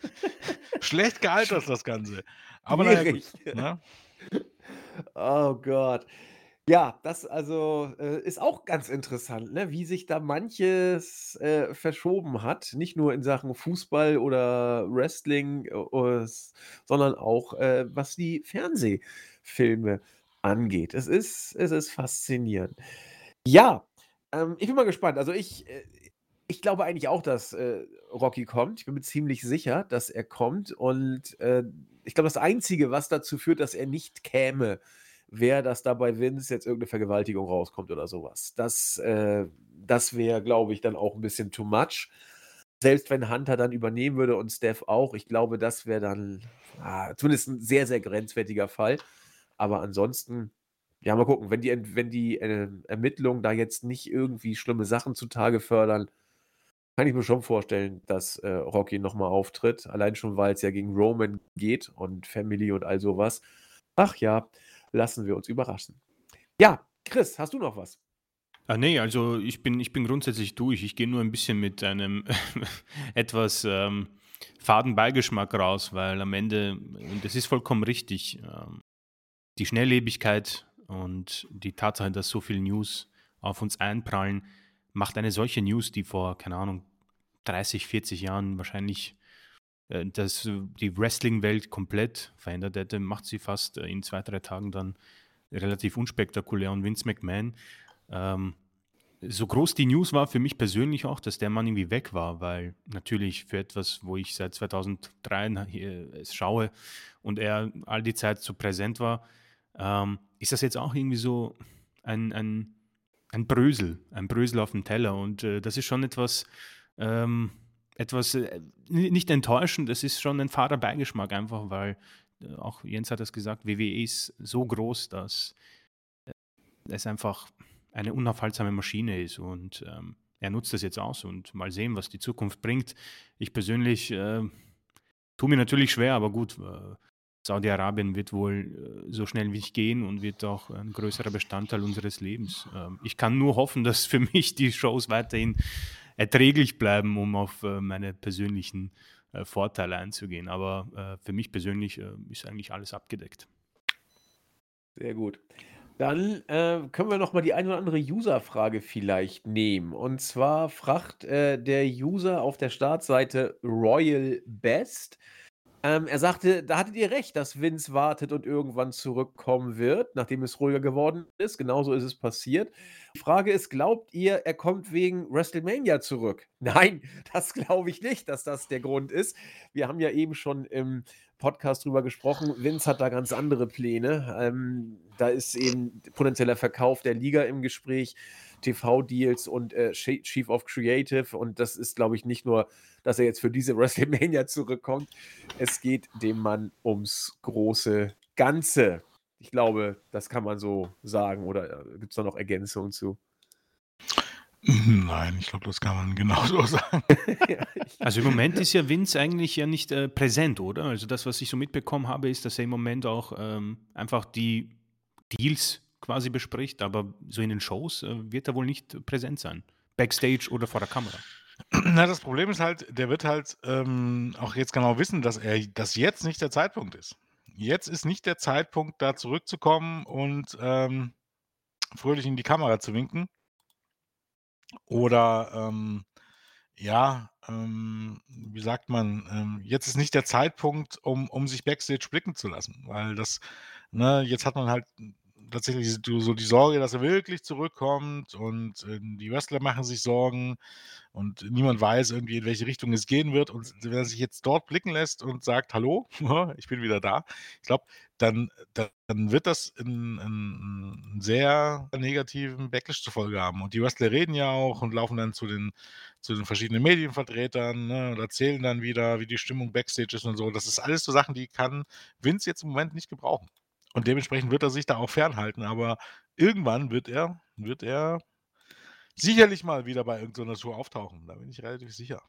schlecht gealtert das Ganze. Aber naja, gut. Ne? Oh Gott. Ja, das also äh, ist auch ganz interessant, ne? wie sich da manches äh, verschoben hat. Nicht nur in Sachen Fußball oder Wrestling, äh, sondern auch äh, was die Fernsehfilme angeht. Es ist, es ist faszinierend. Ja, ähm, ich bin mal gespannt. Also ich, äh, ich glaube eigentlich auch, dass äh, Rocky kommt. Ich bin mir ziemlich sicher, dass er kommt. Und äh, ich glaube, das Einzige, was dazu führt, dass er nicht käme, wäre, dass da bei Vince jetzt irgendeine Vergewaltigung rauskommt oder sowas. Das, äh, das wäre, glaube ich, dann auch ein bisschen too much. Selbst wenn Hunter dann übernehmen würde und Steph auch, ich glaube, das wäre dann ah, zumindest ein sehr, sehr grenzwertiger Fall. Aber ansonsten, ja, mal gucken, wenn die, wenn die äh, Ermittlungen da jetzt nicht irgendwie schlimme Sachen zutage fördern, kann ich mir schon vorstellen, dass äh, Rocky nochmal auftritt. Allein schon, weil es ja gegen Roman geht und Family und all sowas. Ach ja, lassen wir uns überraschen. Ja, Chris, hast du noch was? Ah, nee, also ich bin, ich bin grundsätzlich durch. Ich gehe nur ein bisschen mit einem etwas ähm, faden Beigeschmack raus, weil am Ende, und das ist vollkommen richtig, ähm, die Schnelllebigkeit und die Tatsache, dass so viele News auf uns einprallen, macht eine solche News, die vor, keine Ahnung, 30, 40 Jahren wahrscheinlich das, äh, die Wrestling-Welt komplett verändert hätte, macht sie fast äh, in zwei, drei Tagen dann relativ unspektakulär. Und Vince McMahon, ähm, so groß die News war für mich persönlich auch, dass der Mann irgendwie weg war, weil natürlich für etwas, wo ich seit 2003 na- hier es schaue und er all die Zeit so präsent war, ähm, ist das jetzt auch irgendwie so ein, ein, ein Brösel, ein Brösel auf dem Teller. Und äh, das ist schon etwas, ähm, etwas äh, nicht enttäuschend, das ist schon ein fader Beigeschmack, einfach weil äh, auch Jens hat das gesagt, WWE ist so groß, dass äh, es einfach eine unaufhaltsame Maschine ist und ähm, er nutzt das jetzt aus und mal sehen, was die Zukunft bringt. Ich persönlich tue mir natürlich schwer, aber gut, Saudi-Arabien wird wohl so schnell wie ich gehen und wird auch ein größerer Bestandteil unseres Lebens. Ähm, ich kann nur hoffen, dass für mich die Shows weiterhin erträglich bleiben, um auf äh, meine persönlichen äh, Vorteile einzugehen. Aber äh, für mich persönlich ist eigentlich alles abgedeckt. Sehr gut. Dann äh, können wir noch mal die eine oder andere User-Frage vielleicht nehmen. Und zwar fragt äh, der User auf der Startseite Royal Best, Ähm, er sagte, da hattet ihr recht, dass Vince wartet und irgendwann zurückkommen wird, nachdem es ruhiger geworden ist. Genauso ist es passiert. Frage ist, glaubt ihr, er kommt wegen WrestleMania zurück? Nein, das glaube ich nicht, dass das der Grund ist. Wir haben ja eben schon im Podcast drüber gesprochen. Vince hat da ganz andere Pläne. Ähm, da ist eben potenzieller Verkauf der Liga im Gespräch, TV-Deals und äh, Chief of Creative. Und das ist, glaube ich, nicht nur, dass er jetzt für diese WrestleMania zurückkommt. Es geht dem Mann ums große Ganze. Ich glaube, das kann man so sagen. Oder äh, gibt es da noch Ergänzungen zu? Nein, ich glaube, das kann man genauso sagen. Also im Moment ist ja Vince eigentlich ja nicht äh, präsent, oder? Also das, was ich so mitbekommen habe, ist, dass er im Moment auch ähm, einfach die Deals quasi bespricht, aber so in den Shows äh, wird er wohl nicht präsent sein. Backstage oder vor der Kamera. Na, das Problem ist halt, der wird halt ähm, auch jetzt genau wissen, dass er, dass jetzt nicht der Zeitpunkt ist. Jetzt ist nicht der Zeitpunkt, da zurückzukommen und ähm, fröhlich in die Kamera zu winken. Oder, ähm, ja, ähm, wie sagt man, ähm, jetzt ist nicht der Zeitpunkt, um um sich Backstage blicken zu lassen, weil das ne, jetzt hat man halt tatsächlich so die Sorge, dass er wirklich zurückkommt und, äh, die Wrestler machen sich Sorgen und niemand weiß irgendwie, in welche Richtung es gehen wird. Und wenn er sich jetzt dort blicken lässt und sagt: „Hallo, ich bin wieder da“, ich glaube, dann dann wird das 'n 'n 'n sehr negativen Backlash zur Folge haben. Und die Wrestler reden ja auch und laufen dann zu den zu den verschiedenen Medienvertretern, ne, und erzählen dann wieder, wie die Stimmung Backstage ist und so. Das ist alles so Sachen, die kann Vince jetzt im Moment nicht gebrauchen. Und dementsprechend wird er sich da auch fernhalten, aber irgendwann wird er wird er sicherlich mal wieder bei irgend so 'ner Show auftauchen. Da bin ich relativ sicher.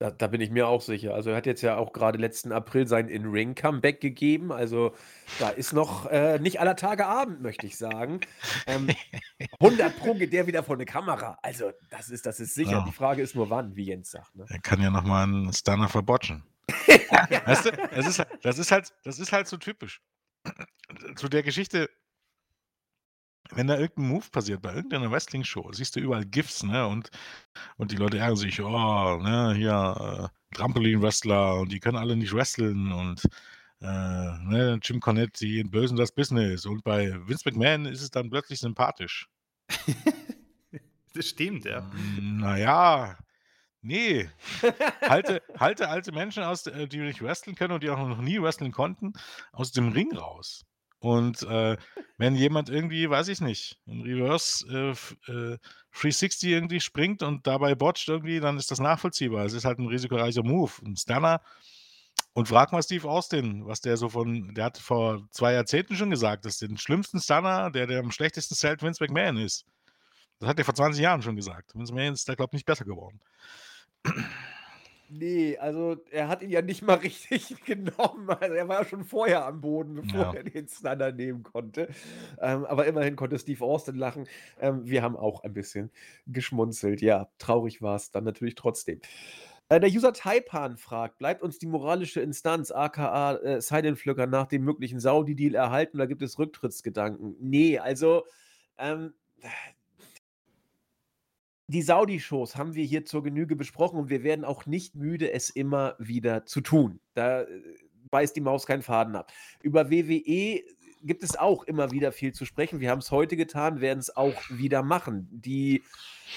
Da da bin ich mir auch sicher. Also, er hat jetzt ja auch gerade letzten April sein In-Ring-Comeback gegeben. Also, da ist noch, äh, nicht aller Tage Abend, möchte ich sagen. Ähm, 100 Pro geht der wieder vor 'ne Kamera. Also, das ist das ist sicher. Ja. Die Frage ist nur wann, wie Jens sagt, ne? Er kann ja noch mal 'n Stunner verbotchen. Weißt du, das ist das ist halt das ist halt so typisch. Zu der Geschichte wenn da irgend 'n Move passiert bei irgendeiner Wrestling-Show, siehst du überall GIFs, ne, und und die Leute ärgern sich: „Oh, ne, hier, äh, Trampolin-Wrestler und die können alle nicht wresteln und, äh, ne, Jim Cornette, die entblößen das Business.“ Und bei Vince McMahon ist es dann plötzlich sympathisch. Das stimmt, ja. Hm, na ja, ne. Halte halte alte Menschen aus äh, die nicht wresteln können und die auch noch nie wresteln konnten, aus dem Ring raus. Und, äh, wenn jemand irgendwie, weiß ich nicht, in Reverse, äh, äh, 360 irgendwie springt und dabei botcht irgendwie, dann ist das nachvollziehbar. Es ist halt 'n risikoreicher Move. 'N Stunner und frag mal Steve Austin, was der so von der hat vor 2 Jahrzehnten schon gesagt, dass den schlimmsten Stunner, der der am schlechtesten zählt, Vince McMahon ist. Das hat er vor 20 Jahren schon gesagt. Vince McMahon ist da, glaube ich, nicht besser geworden. Ne, also, er hat ihn ja nicht mal richtig genommen. Also, er war ja schon vorher am Boden, bevor Ja. er den Stunner nehmen konnte. Ähm, aber immerhin konnte Steve Austin lachen. Ähm, wir haben auch ein bisschen geschmunzelt. Ja, traurig war's dann natürlich trotzdem. Äh, der User Taipan fragt: „Bleibt uns die moralische Instanz, aka, äh, Silent-Flücker nach dem möglichen Saudi-Deal erhalten oder gibt es Rücktrittsgedanken?“ Ne, also, ähm die Saudi-Shows haben wir hier zur Genüge besprochen und wir werden auch nicht müde, es immer wieder zu tun. Da, äh, beißt die Maus keinen Faden ab. Über WWE gibt es auch immer wieder viel zu sprechen. Wir haben's heute getan, werden's auch wieder machen. Die,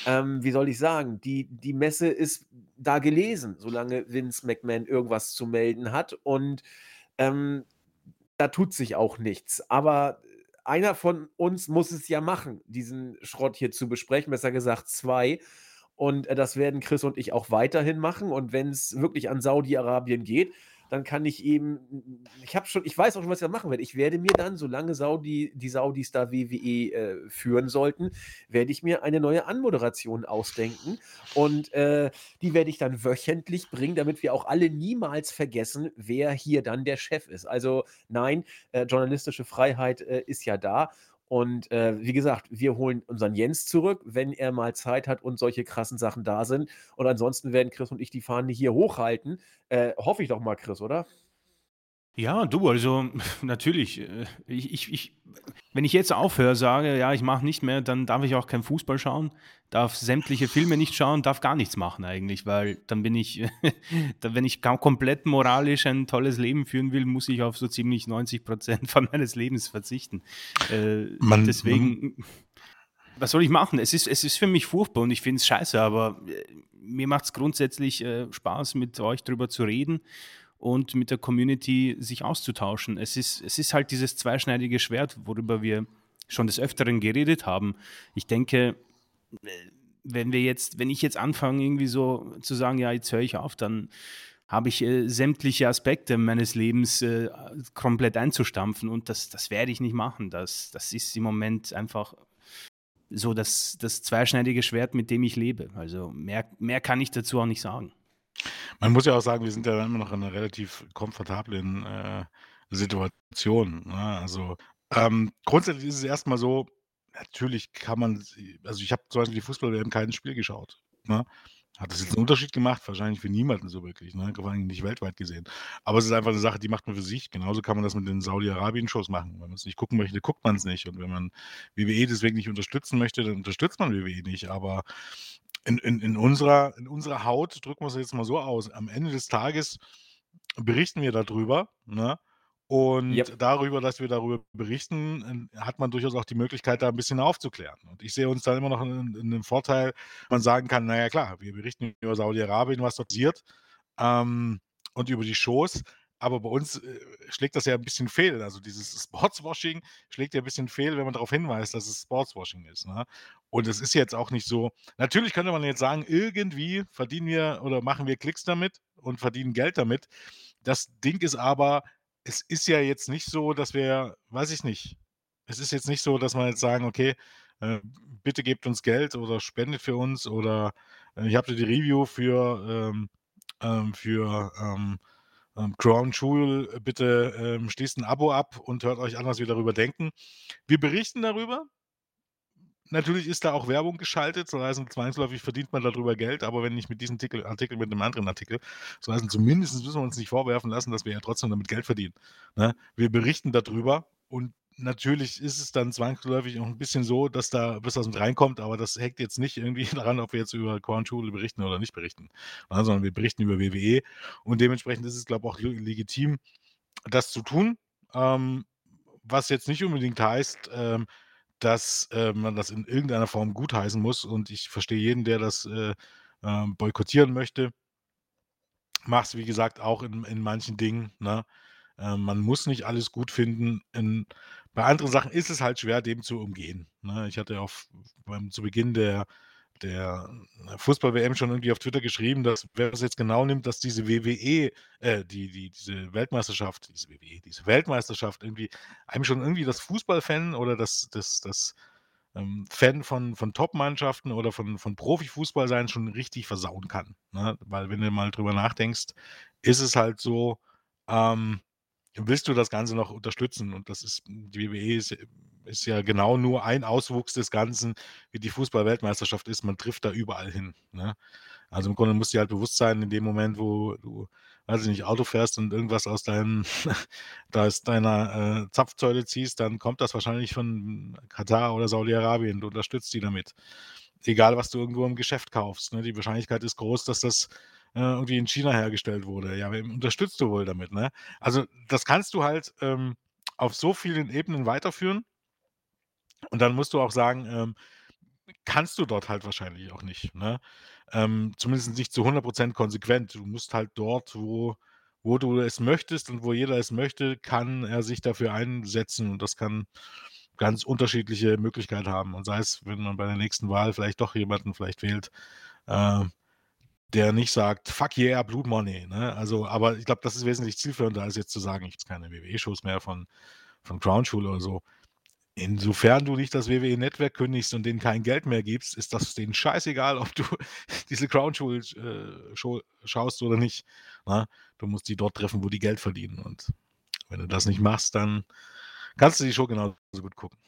ähm, wie soll ich sagen, die die Messe ist da gelesen, solange Vince McMahon irgendwas zu melden hat und, ähm, da tut sich auch nichts. Aber einer von uns muss es ja machen, diesen Schrott hier zu besprechen, besser gesagt 2. Und, äh, das werden Chris und ich auch weiterhin machen. Und wenn's wirklich an Saudi-Arabien geht, dann kann ich eben ich habe schon ich weiß auch schon, was ich da machen werde. Ich werde mir dann, solange Saudi die Saudis da WWE, äh, führen sollten, werde ich mir eine neue Anmoderation ausdenken und, äh, die werde ich dann wöchentlich bringen, damit wir auch alle niemals vergessen, wer hier dann der Chef ist. Also, nein, äh, journalistische Freiheit, äh, ist ja da. Und, äh, wie gesagt, wir holen unseren Jens zurück, wenn er mal Zeit hat und solche krassen Sachen da sind. Und ansonsten werden Chris und ich die Fahne hier hochhalten. Äh, hoffe ich doch mal, Chris, oder? Ja, du, also natürlich. äh, Ich, ich, ich, wenn ich jetzt aufhöre, sage, ja, ich mache nicht mehr, dann darf ich auch kein Fußball schauen, darf sämtliche Filme nicht schauen, darf gar nichts machen eigentlich, weil dann bin ich, dann, wenn ich komplett moralisch ein tolles Leben führen will, muss ich auf so ziemlich 90 Prozent von meines Lebens verzichten. Äh, Man, man, deswegen, was soll ich machen? Es ist, es ist für mich furchtbar und ich finde es scheiße, aber äh, mir macht es grundsätzlich äh, Spaß, mit euch drüber zu reden und mit der Community sich auszutauschen. Es ist, es ist halt dieses zweischneidige Schwert, worüber wir schon des Öfteren geredet haben. Ich denke, äh, wenn wir jetzt, wenn ich jetzt anfange, irgendwie so zu sagen, ja, jetzt höre ich auf, dann habe ich äh, sämtliche Aspekte meines Lebens äh, komplett einzustampfen und das, das werde ich nicht machen. Das, das ist im Moment einfach so das, das zweischneidige Schwert, mit dem ich lebe. Also mehr, mehr kann ich dazu auch nicht sagen. Man muss ja auch sagen, wir sind ja immer noch in einer relativ komfortablen äh, Situation. Ne? Also ähm, grundsätzlich ist es erstmal so, natürlich kann man, also ich habe zum Beispiel die Fußball-WM kein Spiel geschaut. Ne? Hat das jetzt einen Unterschied gemacht? Wahrscheinlich für niemanden so wirklich, ne? vor allem nicht weltweit gesehen. Aber es ist einfach eine Sache, die macht man für sich. Genauso kann man das mit den Saudi-Arabien-Shows machen. Wenn man es nicht gucken möchte, guckt man es nicht. Und wenn man WWE deswegen nicht unterstützen möchte, dann unterstützt man WWE nicht. Aber in, in, in, unserer, in unserer Haut, drücken wir es jetzt mal so aus, am Ende des Tages berichten wir darüber. Ne? Und Yep. darüber, dass wir darüber berichten, äh, hat man durchaus auch die Möglichkeit, da ein bisschen aufzuklären. Und ich sehe uns dann immer noch in, in dem Vorteil, man sagen kann, naja klar, wir berichten über Saudi-Arabien, was dort passiert ähm, und über die Shows. Aber bei uns äh, schlägt das ja ein bisschen fehl. Also dieses Sportswashing schlägt ja ein bisschen fehl, wenn man darauf hinweist, dass es Sportswashing ist. Ne? Und es ist jetzt auch nicht so. Natürlich könnte man jetzt sagen, irgendwie verdienen wir oder machen wir Klicks damit und verdienen Geld damit. Das Ding ist aber, es ist ja jetzt nicht so, dass wir, weiß ich nicht, es ist jetzt nicht so, dass man jetzt sagen, okay, äh, bitte gebt uns Geld oder spendet für uns oder äh, ich habe die Review für, ähm, ähm, für ähm, ähm, Crown Jewel, bitte ähm, schließt ein Abo ab und hört euch an, was wir darüber denken. Wir berichten darüber. Natürlich ist da auch Werbung geschaltet, so heißen zwangsläufig verdient man darüber Geld, aber wenn nicht mit diesem Artikel, Artikel mit einem anderen Artikel, so heißen zumindest müssen wir uns nicht vorwerfen lassen, dass wir ja trotzdem damit Geld verdienen. Ne? Wir berichten darüber und natürlich ist es dann zwangsläufig auch ein bisschen so, dass da bis was mit reinkommt, aber das hängt jetzt nicht irgendwie daran, ob wir jetzt über Jewel berichten oder nicht berichten, sondern wir berichten über WWE und dementsprechend ist es, glaube ich, auch legitim, das zu tun. Ähm, was jetzt nicht unbedingt heißt, ähm, dass äh, man das in irgendeiner Form gutheißen muss. Und ich verstehe jeden, der das äh, äh, boykottieren möchte. Mach's, wie gesagt, auch in, in manchen Dingen. Ne? Äh, man muss nicht alles gut finden. In, bei anderen Sachen ist es halt schwer, dem zu umgehen. Ne? Ich hatte auch beim, zu Beginn der, der Fußball-WM schon irgendwie auf Twitter geschrieben, dass wer das jetzt genau nimmt, dass diese WWE, äh, die, die, diese Weltmeisterschaft, diese WWE, diese Weltmeisterschaft irgendwie einem schon irgendwie das Fußballfan oder das, das, das ähm, Fan von, von Top-Mannschaften oder von, von Profifußball sein schon richtig versauen kann. Ne? Weil wenn du mal drüber nachdenkst, ist es halt so, ähm, willst du das Ganze noch unterstützen? Und das ist, die WWE ist, ist ja genau nur ein Auswuchs des Ganzen, wie die Fußball-Weltmeisterschaft ist. Man trifft da überall hin. Ne? Also im Grunde musst du dir halt bewusst sein, in dem Moment, wo du, weiß ich nicht, Auto fährst und irgendwas aus deinem, da ist deiner äh, Zapfsäule ziehst, dann kommt das wahrscheinlich von Katar oder Saudi-Arabien. Du unterstützt die damit. Egal, was du irgendwo im Geschäft kaufst. Ne? Die Wahrscheinlichkeit ist groß, dass das äh, irgendwie in China hergestellt wurde. Ja, wem unterstützt du wohl damit? Ne? Also das kannst du halt ähm, auf so vielen Ebenen weiterführen. Und dann musst du auch sagen, ähm, kannst du dort halt wahrscheinlich auch nicht. Ne? Ähm, zumindest nicht zu 100% konsequent. Du musst halt dort, wo, wo du es möchtest und wo jeder es möchte, kann er sich dafür einsetzen. Und das kann ganz unterschiedliche Möglichkeiten haben. Und sei es, wenn man bei der nächsten Wahl vielleicht doch jemanden vielleicht wählt, äh, der nicht sagt, fuck yeah, Blood Money. Ne? Also, aber ich glaube, das ist wesentlich zielführender, als jetzt zu sagen, ich habe keine WWE-Shows mehr von, von Crown Jewel oder so. Insofern du nicht das WWE-Netzwerk kündigst und denen kein Geld mehr gibst, ist das denen scheißegal, ob du diese Crown Jewel äh, Show schaust oder nicht. Ne? Du musst die dort treffen, wo die Geld verdienen. Und wenn du das nicht machst, dann kannst du die Show genauso gut gucken.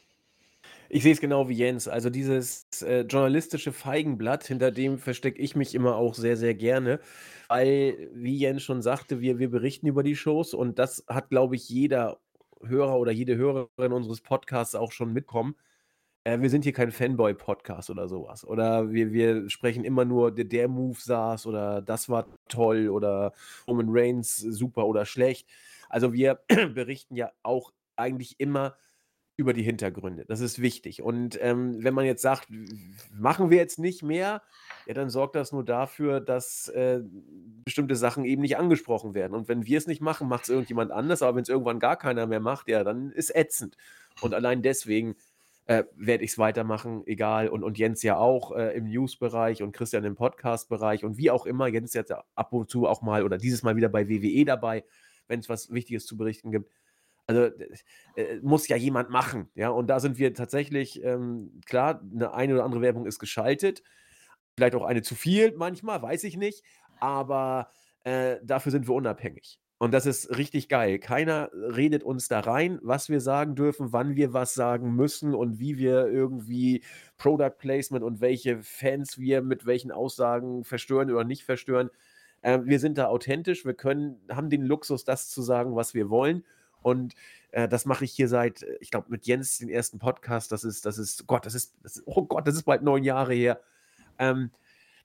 Ich sehe es genau wie Jens. Also dieses äh, journalistische Feigenblatt, hinter dem verstecke ich mich immer auch sehr, sehr gerne. Weil, wie Jens schon sagte, wir, wir berichten über die Shows und das hat, glaube ich, jeder Hörer oder jede Hörerin unseres Podcasts auch schon mitkommen. Äh, wir sind hier kein Fanboy-Podcast oder sowas. Oder wir, wir sprechen immer nur, der, der Move saß oder das war toll oder Roman Reigns super oder schlecht. Also wir berichten ja auch eigentlich immer über die Hintergründe. Das ist wichtig. Und ähm, wenn man jetzt sagt, machen wir jetzt nicht mehr, ja, dann sorgt das nur dafür, dass äh, bestimmte Sachen eben nicht angesprochen werden. Und wenn wir es nicht machen, macht es irgendjemand anders. Aber wenn es irgendwann gar keiner mehr macht, ja, dann ist ätzend. Und allein deswegen äh, werde ich es weitermachen, egal. Und, und Jens ja auch äh, im News-Bereich und Christian im Podcast-Bereich und wie auch immer. Jens jetzt ab und zu auch mal oder dieses Mal wieder bei WWE dabei, wenn es was Wichtiges zu berichten gibt. Also äh, muss ja jemand machen, ja. Und da sind wir tatsächlich, ähm, klar, eine eine oder andere Werbung ist geschaltet. Vielleicht auch eine zu viel manchmal, weiß ich nicht. Aber äh, dafür sind wir unabhängig. Und das ist richtig geil. Keiner redet uns da rein, was wir sagen dürfen, wann wir was sagen müssen und wie wir irgendwie Product Placement und welche Fans wir mit welchen Aussagen verstören oder nicht verstören. Äh, wir sind da authentisch, wir können, haben den Luxus, das zu sagen, was wir wollen. Und äh, das mache ich hier seit, äh, ich glaube, mit Jens den ersten Podcast. Das ist, das ist, Gott, das ist, das ist oh Gott, das ist bald neun Jahre her. Ähm,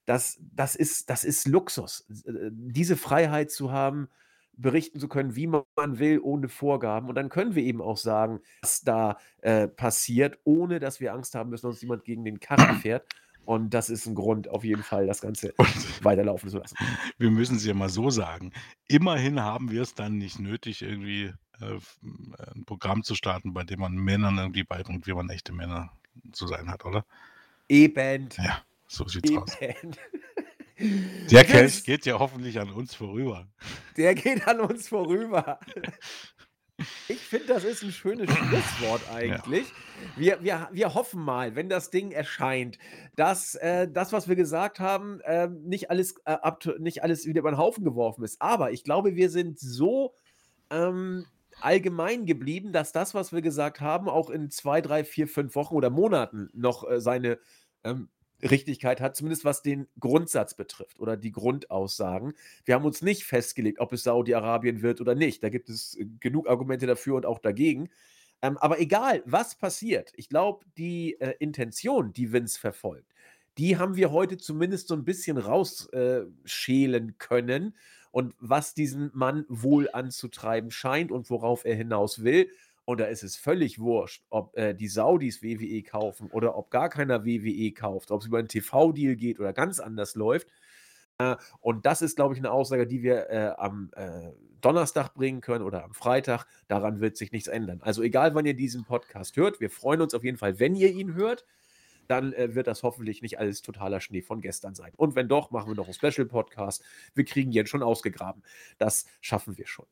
das, das, ist, das ist Luxus. Äh, diese Freiheit zu haben, berichten zu können, wie man will, ohne Vorgaben. Und dann können wir eben auch sagen, was da äh, passiert, ohne dass wir Angst haben, dass uns jemand gegen den Karren fährt. Und das ist ein Grund, auf jeden Fall das Ganze Und weiterlaufen zu lassen. wir müssen es ja mal so sagen. Immerhin haben wir es dann nicht nötig, irgendwie äh, äh, 'n Programm zu starten, bei dem man Männern irgendwie beibringt, wie man echte Männer zu sein hat, oder? Eben. Ja, so sieht's aus. Eben. Der Kelch geht ja hoffentlich an uns vorüber. Der geht an uns vorüber. Ich finde, das ist ein schönes Schlusswort Ja. eigentlich. Wir wir wir hoffen mal, wenn das Ding erscheint, dass, äh, das, was wir gesagt haben, ähm, nicht alles, äh, up nicht alles wieder über den Haufen geworfen ist. Aber ich glaube, wir sind so, ähm, allgemein geblieben, dass das, was wir gesagt haben, auch in 2, 3, 4, 5 Wochen oder Monaten noch, äh, seine, ähm, Richtigkeit hat, zumindest was den Grundsatz betrifft oder die Grundaussagen. Wir haben uns nicht festgelegt, ob es Saudi-Arabien wird oder nicht. Da gibt es äh, genug Argumente dafür und auch dagegen. Ähm, aber egal, was passiert, ich glaube, die äh, Intention, die Vince verfolgt, die haben wir heute zumindest so ein bisschen rausschälen äh, können und was diesen Mann wohl anzutreiben scheint und worauf er hinaus will. Und da ist es völlig wurscht, ob äh, die Saudis WWE kaufen oder ob gar keiner WWE kauft, ob es über einen TV-Deal geht oder ganz anders läuft. Äh, und das ist, glaube ich, eine Aussage, die wir äh, am äh, Donnerstag bringen können oder am Freitag. Daran wird sich nichts ändern. Also egal, wann ihr diesen Podcast hört, wir freuen uns auf jeden Fall, wenn ihr ihn hört. Dann äh, wird das hoffentlich nicht alles totaler Schnee von gestern sein. Und wenn doch, machen wir noch einen Special-Podcast. Wir kriegen Jens schon ausgegraben. Das schaffen wir schon.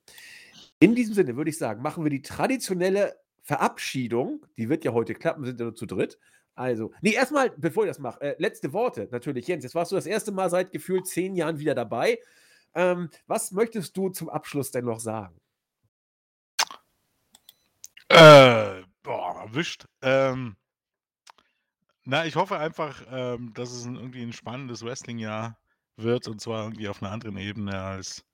In diesem Sinne würde ich sagen, machen wir die traditionelle Verabschiedung. Die wird ja heute klappen, sind ja nur zu dritt. Also, nee, erstmal, bevor ich das mache, äh, letzte Worte natürlich. Jens, jetzt warst du das erste Mal seit gefühlt zehn Jahren wieder dabei. Ähm, was möchtest du zum Abschluss denn noch sagen? Äh, boah, erwischt. Ähm, na, ich hoffe einfach, ähm, dass es 'n irgendwie 'n spannendes Wrestling-Jahr wird und zwar irgendwie auf 'ner anderen Ebene als,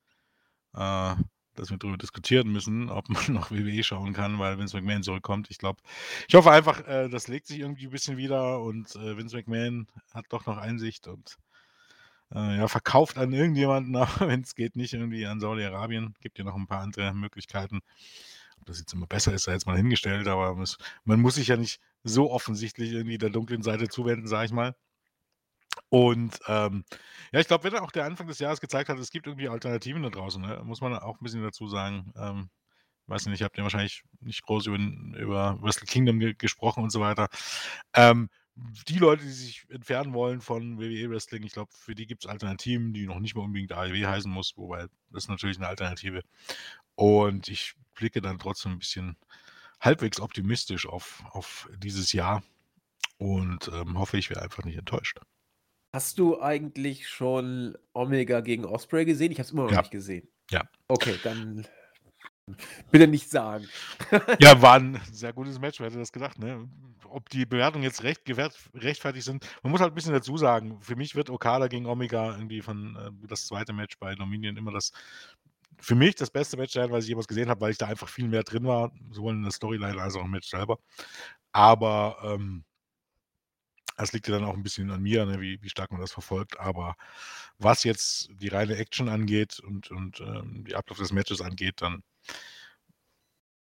äh, dass wir drüber diskutieren müssen, ob man noch WWE schauen kann, weil Vince McMahon zurückkommt. Ich glaube ich hoffe einfach, äh, das legt sich irgendwie 'n bisschen wieder und, äh, Vince McMahon hat doch noch Einsicht und, äh, ja, verkauft an irgendjemanden, aber wenn's geht, nicht irgendwie an Saudi-Arabien. Gibt ja noch 'n paar andere Möglichkeiten. Ob das jetzt immer besser ist, sei jetzt mal hingestellt, aber es man muss sich ja nicht so offensichtlich irgendwie der dunklen Seite zuwenden, sage ich mal. Und, ähm, ja, ich glaube, wenn auch der Anfang des Jahres gezeigt hat, es gibt irgendwie Alternativen da draußen, ne, muss man auch 'n bisschen dazu sagen. Ähm, weiß nicht, habt ihr wahrscheinlich nicht groß über über Wrestle Kingdom ge gesprochen und so weiter. Ähm, die Leute, die sich entfernen wollen von WWE Wrestling, ich glaube, für die gibt's Alternativen, die noch nicht mal unbedingt AEW heißen muss, wobei das natürlich 'ne Alternative. Und ich blicke dann trotzdem 'n bisschen halbwegs optimistisch auf auf dieses Jahr und, ähm, hoffe, ich werde einfach nicht enttäuscht. Hast du eigentlich schon Omega gegen Ospreay gesehen? Ich habe es immer noch Ja. nicht gesehen. Ja. Okay, dann bitte nicht sagen. Ja, war 'n sehr gutes Match. Wer hätte das gedacht, ne? ob die Bewertungen jetzt recht gerechtfertigt sind. Man muss halt ein bisschen dazu sagen, für mich wird Okada gegen Omega irgendwie von äh, das zweite Match bei Dominion immer das für mich das beste Match sein, was ich jemals gesehen habe, weil ich da einfach viel mehr drin war, sowohl in der Storyline als auch im Match selber. Aber ähm, das liegt ja dann auch ein bisschen an mir, ne, wie, wie stark man das verfolgt. Aber was jetzt die reine Action angeht und, und ähm, die Ablauf des Matches angeht, dann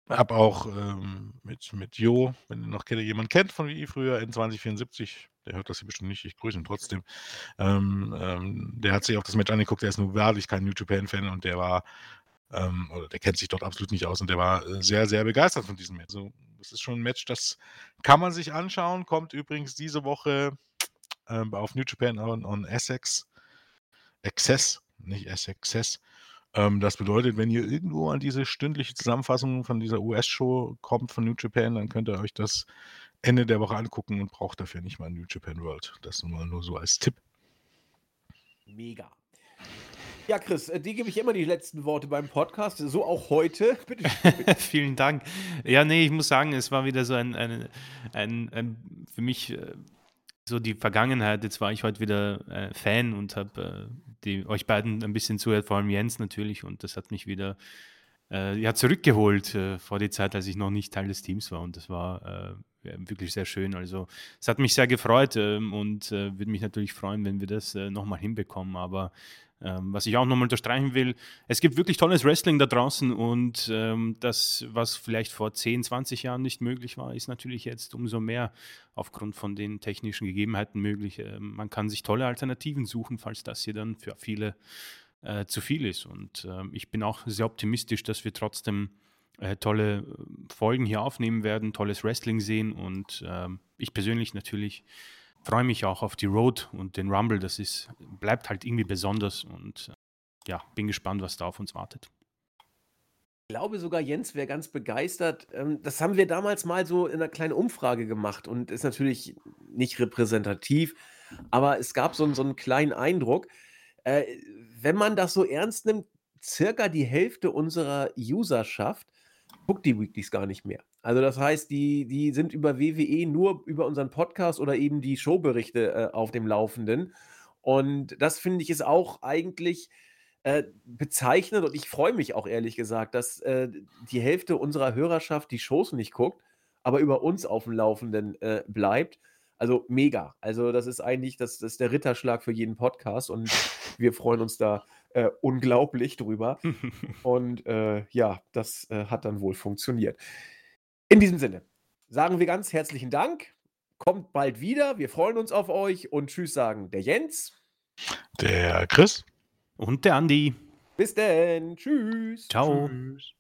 habe auch ähm, mit, mit Jo, wenn ihr noch jemand kennt von wie früher in 2074, der hört das hier bestimmt nicht, ich grüße ihn trotzdem. Ähm, ähm, der hat sich auch das Match angeguckt, der ist nur wahrlich kein New Japan-Fan und der war, ähm, oder der kennt sich dort absolut nicht aus und der war äh, sehr, sehr begeistert von diesem Match. Also, das ist schon ein Match, das kann man sich anschauen, kommt übrigens diese Woche ähm, auf New Japan on, on Essex. Access, nicht Essex. Ähm, das bedeutet, wenn ihr irgendwo an diese stündliche Zusammenfassung von dieser US-Show kommt von New Japan, dann könnt ihr euch das Ende der Woche angucken und braucht dafür nicht mal New Japan World. Das nur, nur so als Tipp. Mega. Ja, Chris, äh, dir gebe ich immer die letzten Worte beim Podcast, so auch heute. Bitte. Vielen Dank. Ja, nee, ich muss sagen, es war wieder so ein, ein, ein, ein für mich äh, so die Vergangenheit. Jetzt war ich heute wieder äh, Fan und habe äh, euch beiden ein bisschen zuhört, vor allem Jens natürlich. Und das hat mich wieder äh, ja, zurückgeholt äh, vor die Zeit, als ich noch nicht Teil des Teams war. Und das war äh, wirklich sehr schön. Also es hat mich sehr gefreut ähm, und äh, würde mich natürlich freuen, wenn wir das nochmal hinbekommen. Aber ähm, was ich auch nochmal unterstreichen will, es gibt wirklich tolles Wrestling da draußen und ähm, das, was vielleicht vor 10, 20 Jahren nicht möglich war, ist natürlich jetzt umso mehr aufgrund von den technischen Gegebenheiten möglich. Ähm, man kann sich tolle Alternativen suchen, falls das hier dann für viele äh, zu viel ist. Und äh, ich bin auch sehr optimistisch, dass wir trotzdem äh, tolle äh, Folgen hier aufnehmen werden, tolles Wrestling sehen und ähm, ich persönlich natürlich freue mich auch auf die Road und den Rumble. Das ist, bleibt halt irgendwie besonders und äh, ja, bin gespannt, was da auf uns wartet. Ich glaube sogar, Jens wäre ganz begeistert. Ähm, das haben wir damals mal so in einer kleinen Umfrage gemacht und ist natürlich nicht repräsentativ, aber es gab so, so einen kleinen Eindruck. Äh, wenn man das so ernst nimmt, circa die Hälfte unserer Userschaft guckt die Weeklies gar nicht mehr. Also das heißt, die, die sind über WWE nur über unseren Podcast oder eben die Showberichte äh, auf dem Laufenden. Und das finde ich ist auch eigentlich äh, bezeichnend und ich freue mich auch ehrlich gesagt, dass äh, die Hälfte unserer Hörerschaft die Shows nicht guckt, aber über uns auf dem Laufenden äh, bleibt. Also mega. Also das ist eigentlich das, das der Ritterschlag für jeden Podcast und wir freuen uns da äh, unglaublich drüber. und äh, ja, das äh, hat dann wohl funktioniert. In diesem Sinne sagen wir ganz herzlichen Dank. Kommt bald wieder. Wir freuen uns auf euch und tschüss sagen der Jens. Der Chris. Und der Andi. Bis denn. Tschüss. Ciao. Tschüss.